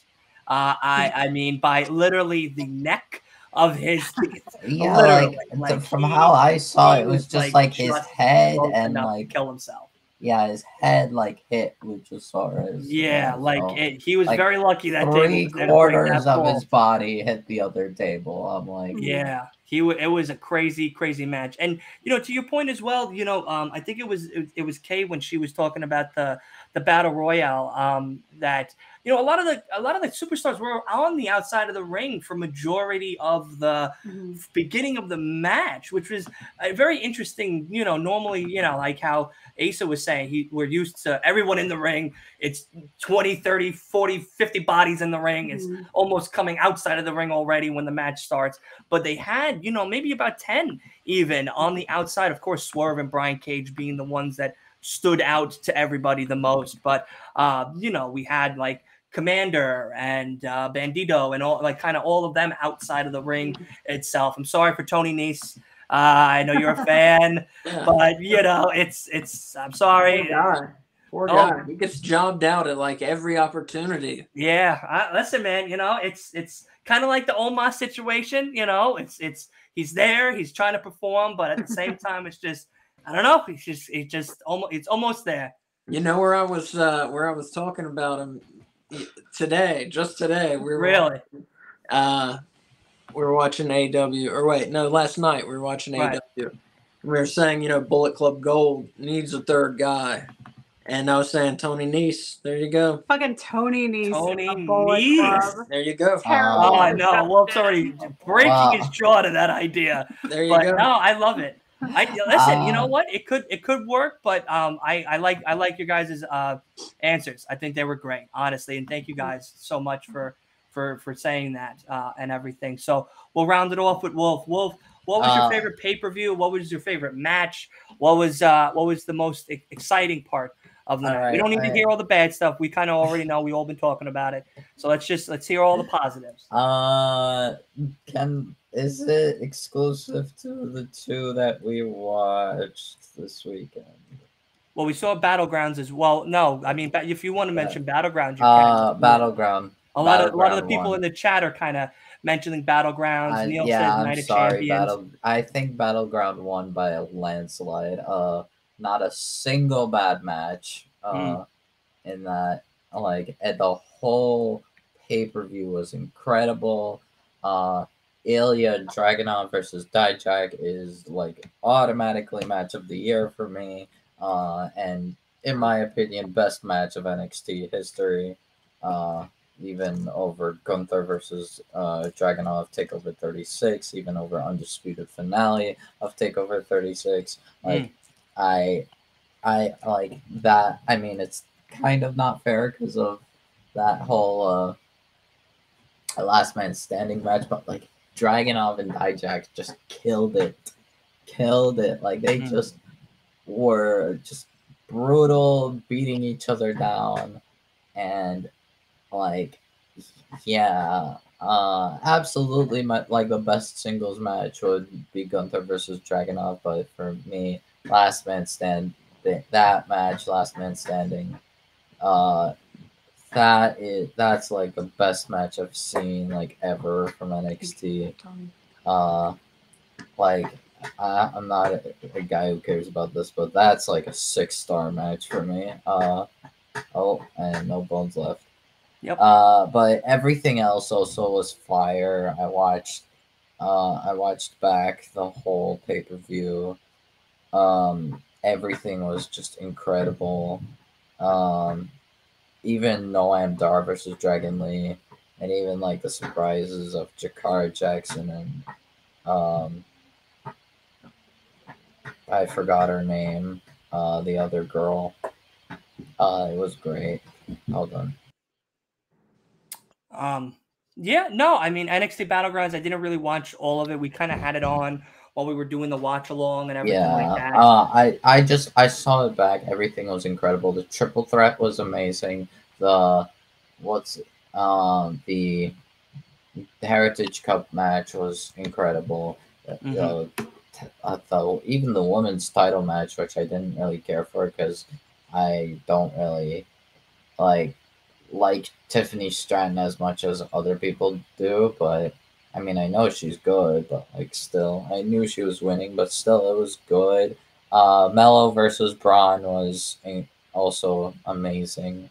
Uh, I I mean by literally the neck of his teeth. Yeah, Literally, like, like, from he- how I saw it, was just like, his head and like kill himself. yeah, his head like hit Luchasaurus. Yeah, like so it, he was like, very lucky that three was there to break quarters of fall. his body hit the other table. I'm like, Yeah, he it was a crazy, crazy match, and you know, to your point as well, you know, um, I think it was it, it was Kay when she was talking about the the battle royale. Um, that you know, a lot of the a lot of the superstars were on the outside of the ring for majority of the mhm. beginning of the match, which was a very interesting. You know, normally, you know, like how Asa was saying, he we're used to everyone in the ring. It's 20, 30, 40, 50 bodies in the ring. It's Mhm. almost coming outside of the ring already when the match starts. But they had, you know, maybe about 10 even on the outside. Of course, Swerve and Brian Cage being the ones that stood out to everybody the most. But, uh, you know, we had like Komander and uh, Bandito and all like kind of all of them outside of the ring itself. I'm sorry for Tony Nese. Uh, I know you're a fan, but you know it's it's. I'm Poor sorry. guy. Poor Oh. guy. He gets jobbed out at like every opportunity. Yeah, I, listen, man. You know, it's it's kind of like the Omos situation. You know, it's it's he's there, he's trying to perform, but at the same time, it's just I don't know. It's just it's just almost it's almost there. You know where I was uh where I was talking about him today, just today. We were Really, uh we were watching AW or wait, no, last night we were watching Right. AW. We were saying, you know, Bullet Club Gold needs a third guy. And I was saying Tony Nese, there you go. Fucking Tony Nese. Tony of Bullet Nese. There you go. Terrible. oh, Oh, I know. Wolf's already breaking Wow. his jaw to that idea. There you But go. no, I love it. I listen. you know Um, what? It could it could work, but um, I I like I like your guys' uh answers. I think they were great, honestly, and thank you guys so much for for for saying that uh, and everything. So we'll round it off with Wolf. Wolf, what was your Uh, favorite pay per view? What was your favorite match? What was uh what was the most exciting part of the All night. we don't need to hear all the bad stuff. We kind of already know. We've all been talking about it. So let's just let's hear all the positives. Uh, can is it exclusive to the two that we watched this weekend? Well, we saw battlegrounds as well. No, I mean, if you want to mention battlegrounds, you can. Uh, battleground. a lot of a lot of the people won. in the chat are kind of mentioning battlegrounds. I, Neil yeah, says I'm sorry. Champions. Battle. I think battleground won by a landslide. Uh, not a single bad match. Uh, in that like and the whole pay per view was incredible. Uh, Ilya Dragunov versus Dijak is like automatically match of the year for me. Uh, and in my opinion, best match of NXT history. Uh, even over Gunther versus uh, Dragunov Takeover 36, even over Undisputed Finale of Takeover 36. Like, I, I like that. I mean, it's kind of not fair because of that whole uh, last man standing match, but like Dragunov and Dijak just killed it, killed it. Like they Mhm. just were just brutal, beating each other down, and like yeah, uh, absolutely. My like the best singles match would be Gunther versus Dragunov, but for me, Last Man Stand that match, Last Man Standing, uh, that is that's like the best match I've seen like ever from NXT. Uh, like I, I'm not a, a guy who cares about this, but that's like a six star match for me. Uh, oh, and no bones left. Yep. Uh, but everything else also was fire. I watched, uh, I watched back the whole pay per view. Um, everything was just incredible. Um, even Noam Dar versus Dragon Lee, and even like the surprises of Jakara Jackson and um, I forgot her name. Uh, the other girl. Uh, it was great. Hold on. Um, yeah, no, I mean NXT Battlegrounds. I didn't really watch all of it. We kind of had it on while we were doing the watch along and everything Yeah, like that. uh, I I just I saw it back. Everything was incredible. The triple threat was amazing. The what's um the Heritage Cup match was incredible. Mhm. Uh, uh, the even the women's title match, which I didn't really care for because I don't really like like Tiffany Stratton as much as other people do, but I mean I know she's good, but like still I knew she was winning, but still it was good. Uh Melo versus Bron was also amazing.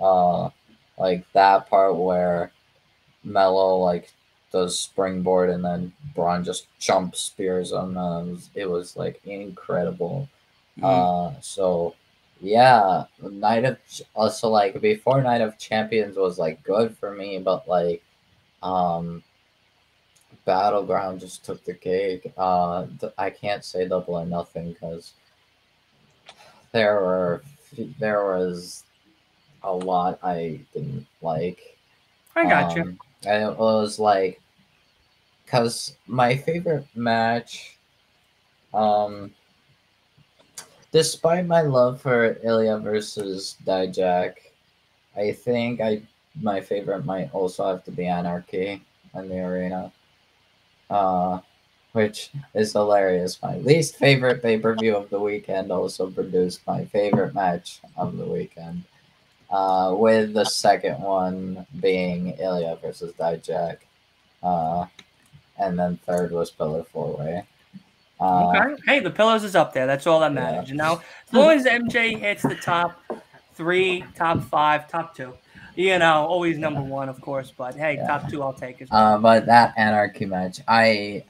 Uh like that part where Melo like does springboard and then Bron just jump spears him. Uh, it, was, it was like incredible. Mhm. Uh, so yeah, Night of also like before Night of Champions was like good for me, but like um Battleground just took the cake. Uh, th- I can't say double or nothing because there were there was a lot I didn't like. I got you. Um, and it was like, cause my favorite match, um, despite my love for Ilya versus Dijak, I think I my favorite might also have to be Anarchy in the arena, uh, which is hilarious. My least favorite pay per view of the weekend also produced my favorite match of the weekend uh, with the second one being Ilya versus Dijak. Uh, and then third was Pillar Four Way. Uh, Okay. Hey, the pillows is up there. That's all that yeah. matters. You know, as long as MJ hits the top three, top five, top two, you know, always number one, of course. But hey, Yeah. top two, I'll take well. Uh, but that Anarchy match, I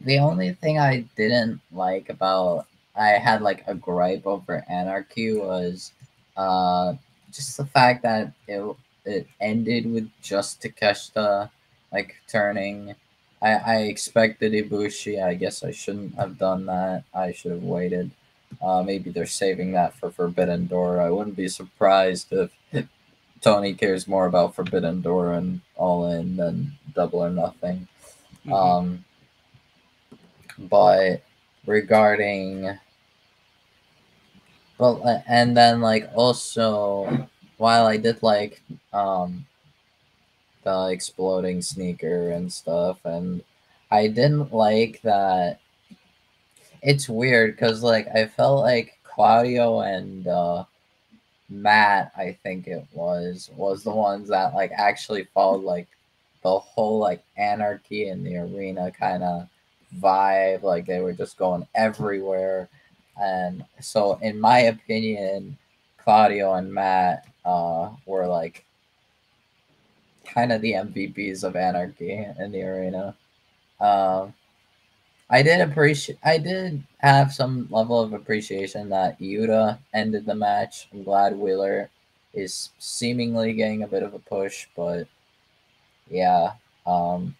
the only thing I didn't like about I had like a gripe over Anarchy was uh just the fact that it it ended with just Takeshita like turning. I, I expected Ibushi. I guess I shouldn't have done that. I should have waited. Uh, maybe they're saving that for Forbidden Door. I wouldn't be surprised if Tony cares more about Forbidden Door and All In than Double or Nothing. Mhm. Um, but regarding Well, and then like also, while I did like um the exploding sneaker and stuff, and I didn't like that. It's weird because like I felt like Claudio and uh Matt, I think it was, was the ones that like actually followed like the whole like anarchy in the arena kind of vibe. Like they were just going everywhere. And so, in my opinion, Claudio and Matt uh, were like kind of the MVPs of anarchy in the arena. Um, I did appreciate. I did have some level of appreciation that Yuta ended the match. I'm glad Wheeler is seemingly getting a bit of a push, but yeah. Um,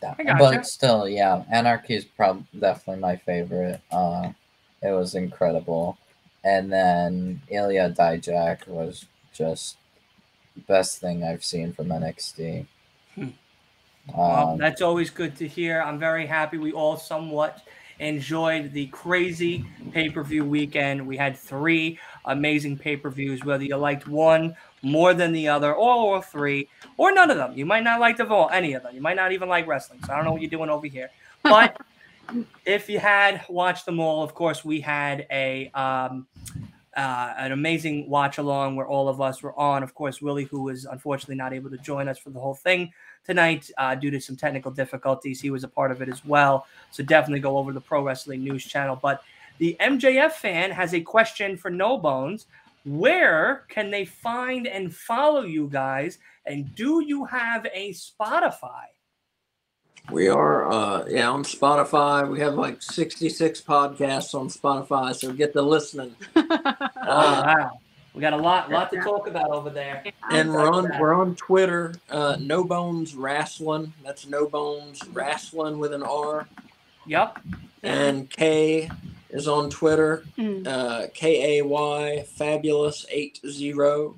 that- but still, yeah, Anarchy is probably definitely my favorite. Uh, it was incredible, and then Ilya Dijak was just the best thing I've seen from NXT. Well, Um, that's always good to hear. I'm very happy we all somewhat enjoyed the crazy pay per view weekend. We had three amazing pay per views, whether you liked one more than the other, or all three, or none of them. You might not like them all, any of them. You might not even like wrestling. So I don't know what you're doing over here. But if you had watched them all, of course, we had a um, uh, an amazing watch along where all of us were on. Of course, Willie, who was unfortunately not able to join us for the whole thing tonight uh, due to some technical difficulties, he was a part of it as well. So definitely go over to the Pro Wrestling News channel. But the MJF fan has a question for No Bones. Where can they find and follow you guys? And do you have a Spotify? We are, uh, yeah, on Spotify. We have like 66 podcasts on Spotify, so get the listening. Oh, Uh, wow. We got a lot, lot to talk about over there. and we're on we're on Twitter. Uh, no Bones Wrestling. That's No Bones Wrestling with an R. Yep. And K is on Twitter. Mm. Uh, K A Y Fabulous eight zero.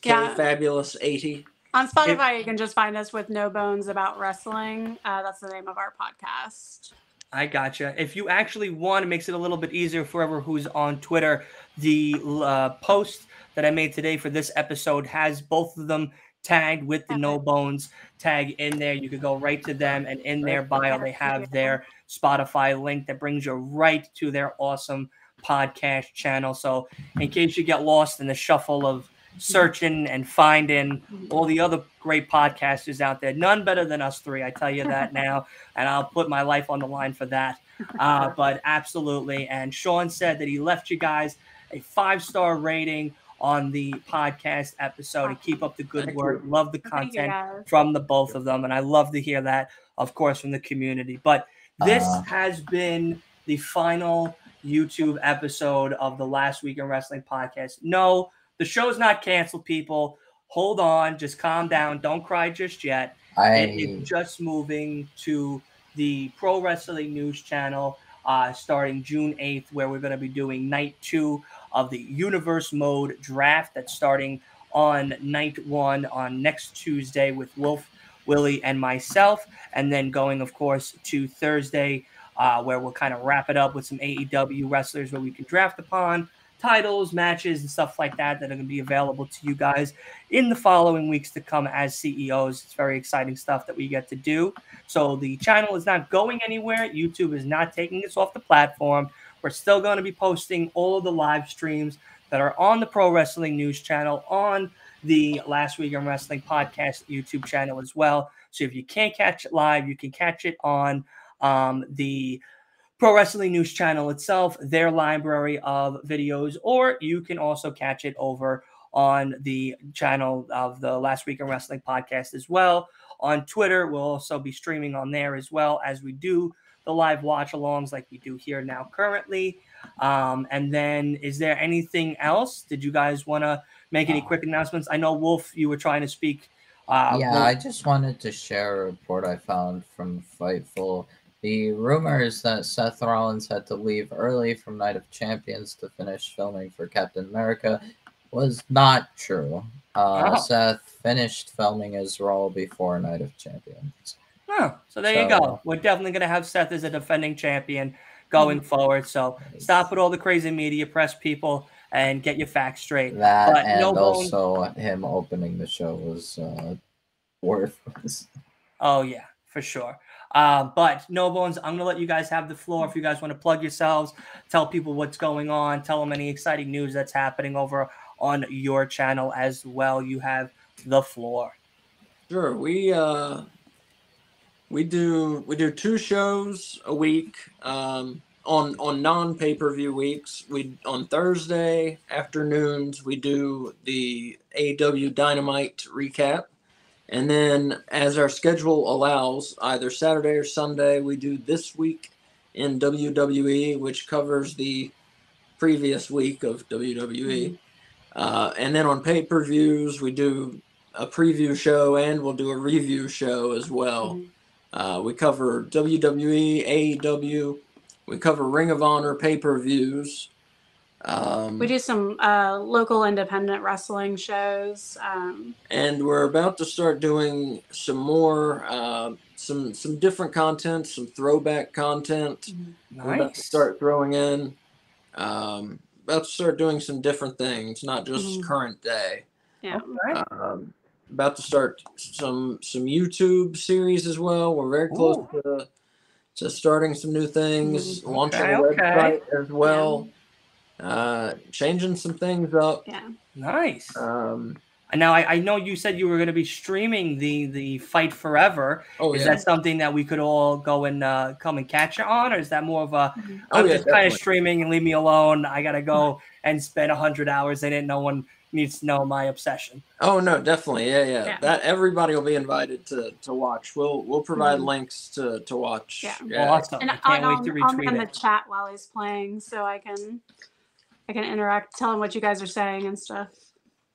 K Yeah. Fabulous eighty. On Spotify, you can just find us with No Bones About Wrestling. Uh, that's the name of our podcast. I gotcha. If you actually want, it makes it a little bit easier for whoever who's on Twitter. The uh, post that I made today for this episode has both of them tagged with the No Bones tag in there. You could go right to them, and in their bio, they have their Spotify link that brings you right to their awesome podcast channel. So, in case you get lost in the shuffle of searching and finding all the other great podcasters out there, none better than us three. I tell you that now and I'll put my life on the line for that. Uh, but absolutely. And Shawn said that he left you guys a five star rating on the podcast episode and keep up the good Thank work. Love the content from the both of them. And I love to hear that, of course, from the community. But this Uh. has been the final YouTube episode of the Last Week in Wrestling podcast. No, the show's not canceled, people. Hold on, just calm down. Don't cry just yet. It I is just moving to the Pro Wrestling News channel uh, starting June 8th, where we're going to be doing night two of the Universe Mode draft that's starting on night one on next Tuesday with Wolf, Willie, and myself. And then going, of course, to Thursday, uh, where we'll kind of wrap it up with some AEW wrestlers where we can draft upon titles, matches, and stuff like that that are going to be available to you guys in the following weeks to come as CEOs. It's very exciting stuff that we get to do. So the channel is not going anywhere. YouTube is not taking us off the platform. We're still going to be posting all of the live streams that are on the Pro Wrestling News channel, on the Last Week in Wrestling podcast YouTube channel as well. So if you can't catch it live, you can catch it on um, the Pro Wrestling News channel itself, their library of videos, or you can also catch it over on the channel of the Last Week in Wrestling podcast as well. On Twitter, we'll also be streaming on there as well as we do the live watch alongs like we do here now currently. Um, and then, is there anything else? Did you guys want to make any quick announcements? I know Wolf, you were trying to speak. Uh, yeah, Wolf- I just wanted to share a report I found from Fightful. The rumor is that Seth Rollins had to leave early from Night of Champions to finish filming for Captain America was not true. Uh, Oh. Seth finished filming his role before Night of Champions. Oh, so there you go. So- We're definitely going to have Seth as a defending champion going forward. So stop with all the crazy media press people and get your facts straight. That But and no bones- also him opening the show was uh, worthless. Oh yeah, for sure. Uh, but no bones, I'm gonna let you guys have the floor. If you guys want to plug yourselves, tell people what's going on, tell them any exciting news that's happening over on your channel as well. You have the floor. Sure. We uh we do we do two shows a week um on on non pay-per-view weeks. We on Thursday afternoons we do the AW Dynamite recap. And then as our schedule allows, either Saturday or Sunday, we do this week in WWE, which covers the previous week of WWE. Uh, and then on pay-per-views, we do a preview show and we'll do a review show as well. Uh, we cover WWE, AEW, we cover Ring of Honor pay per views. Um, We do some uh, local independent wrestling shows. Um, and we're about to start doing some more, uh, some some different content, some throwback content. We're about to Nice. start throwing in. Um, about to start doing some different things, not just Mhm. current day. yeah. Okay. um, about to start some some YouTube series as well. We're very close to, to starting some new things, launching a Okay, okay. website as well, uh, changing some things up. Yeah. Nice. Um, And now I, I know you said you were going to be streaming the the fight forever. oh is yeah, that something that we could all go and uh, come and catch you on, or is that more of a oh I'm yeah, just kind of streaming and leave me alone? I gotta go and spend hundred hours in it. No one needs to know my obsession. Oh no, definitely, yeah, yeah, Yeah. That everybody will be invited to to watch. We'll we'll provide Mhm. links to to watch. Yeah. Awesome! And I can't I'll, wait to I'll retweet the chat while he's playing, so I can I can interact, tell him what you guys are saying and stuff.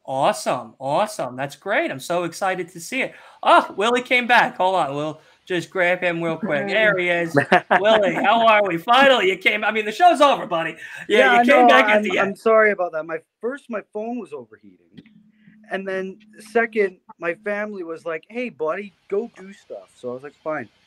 Awesome, awesome. That's great. I'm so excited to see it. Oh, Willie came back. Hold on, we'll just grab him real quick. There he is. Willie, how are we? Finally, you came. I mean, the show's over, buddy. Yeah, I you came know, back I'm, at the I'm end. sorry about that. My first, my phone was overheating, and then second, my family was like, "Hey, buddy, go do stuff." So I was like, "Fine."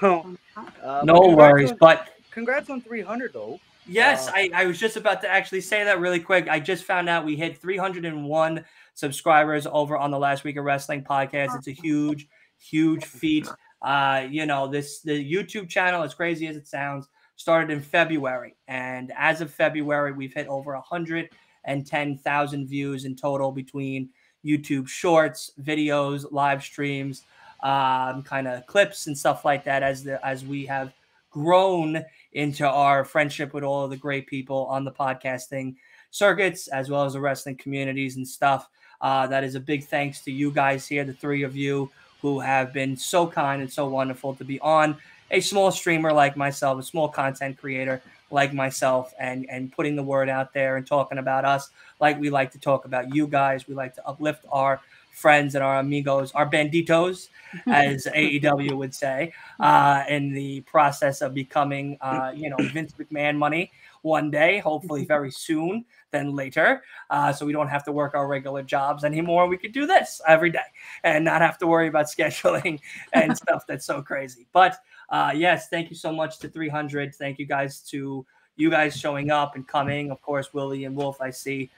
So uh, No congrats worries, on- but congrats on 300 though. Yes, Uh, I, I was just about to actually say that really quick. I just found out we hit 301 subscribers over on the Last Week of Wrestling podcast. It's a huge, huge feat. Uh, you know, this the YouTube channel, as crazy as it sounds, started in February, and as of February, we've hit over 110,000 views in total between YouTube Shorts, videos, live streams, um, kind of clips and stuff like that. As the as we have grown into our friendship with all of the great people on the podcasting circuits as well as the wrestling communities and stuff. Uh, that is a big thanks to you guys here, the three of you who have been so kind and so wonderful to be on a small streamer like myself, a small content creator like myself, and and putting the word out there and talking about us like we like to talk about you guys. We like to uplift our friends and our amigos, our banditos, as AEW would say, uh, in the process of becoming, uh, you know, Vince McMahon money one day, hopefully very soon than later. Uh, so we don't have to work our regular jobs anymore. We could do this every day and not have to worry about scheduling and stuff that's so crazy. But uh, yes, thank you so much to 300. Thank you guys to you guys showing up and coming. Of course, Willie and Wolf, I see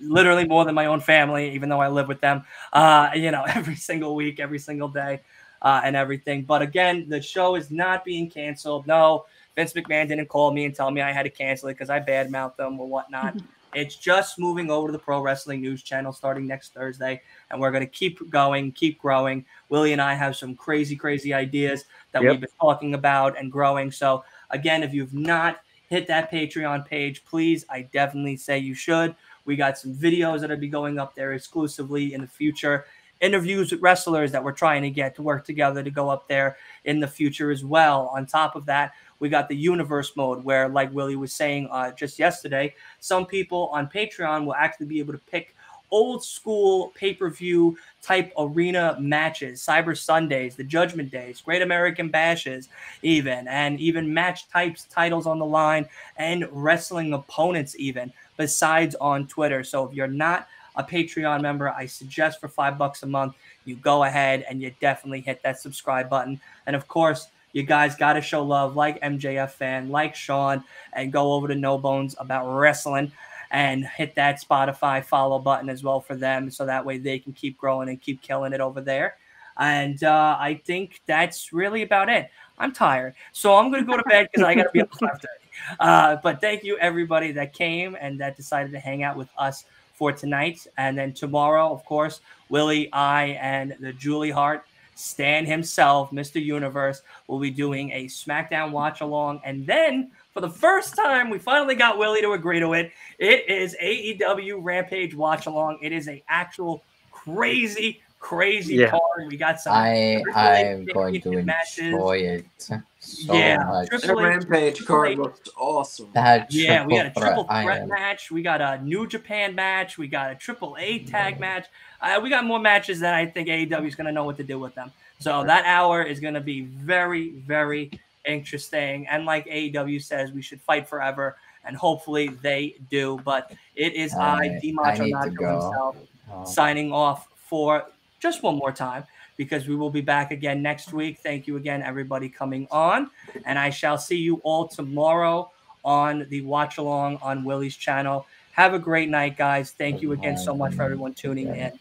literally more than my own family, even though I live with them, uh, you know, every single week, every single day, uh, and everything. But again, the show is not being canceled. No, Vince McMahon didn't call me and tell me I had to cancel it because I badmouthed them or whatnot. Mm-hmm. it's just moving over to the Pro Wrestling News channel starting next Thursday, and we're going to keep going, keep growing. Willie and I have some crazy, crazy ideas that Yep. we've been talking about and growing. So, again, if you've not hit that Patreon page, please, I definitely say you should. We got some videos that'll be going up there exclusively in the future. Interviews with wrestlers that we're trying to get to work together to go up there in the future as well. On top of that, we got the universe mode where, like Willie was saying uh, just yesterday, some people on Patreon will actually be able to pick old school pay per view type arena matches, Cyber Sundays, the Judgment Days, Great American Bashes, even, and even match types, titles on the line, and wrestling opponents, even besides on Twitter. So if you're not a Patreon member, I suggest for five bucks a month, you go ahead and you definitely hit that subscribe button. And of course, you guys got to show love like MJF fan, like Shawn, and go over to No Bones About Wrestling and hit that Spotify follow button as well for them. So that way they can keep growing and keep killing it over there. And uh, I think that's really about it. I'm tired. So I'm going to go to bed because I got to be up 5.30. Uh, but thank you, everybody that came and that decided to hang out with us for tonight. And then tomorrow, of course, Willie, I, and the Julie Hart, Stan himself, Mr. Universe, will be doing a SmackDown watch along. And then for the first time, we finally got Willie to agree to it. It is AEW Rampage watch along. It is a actual crazy, crazy Yeah. We got some. I Triple I H am going to matches. enjoy it so Yeah, much. Triple That H- Rampage card H- looks awesome. That Yeah, we got a triple triple threat, threat match. We got a New Japan match. We got a Triple A tag match. Uh, we got more matches that I think AEW is going to know what to do with them. So that hour is going to be very, very interesting. And like AEW says, we should fight forever, and hopefully they do. But it is I, I- D I Macho need Nacho himself, Oh. signing off for just one more time because we will be back again next week. Thank you again, everybody coming on. And I shall see you all tomorrow on the watch along on Willie's channel. Have a great night, guys. Thank you again so much for everyone tuning in.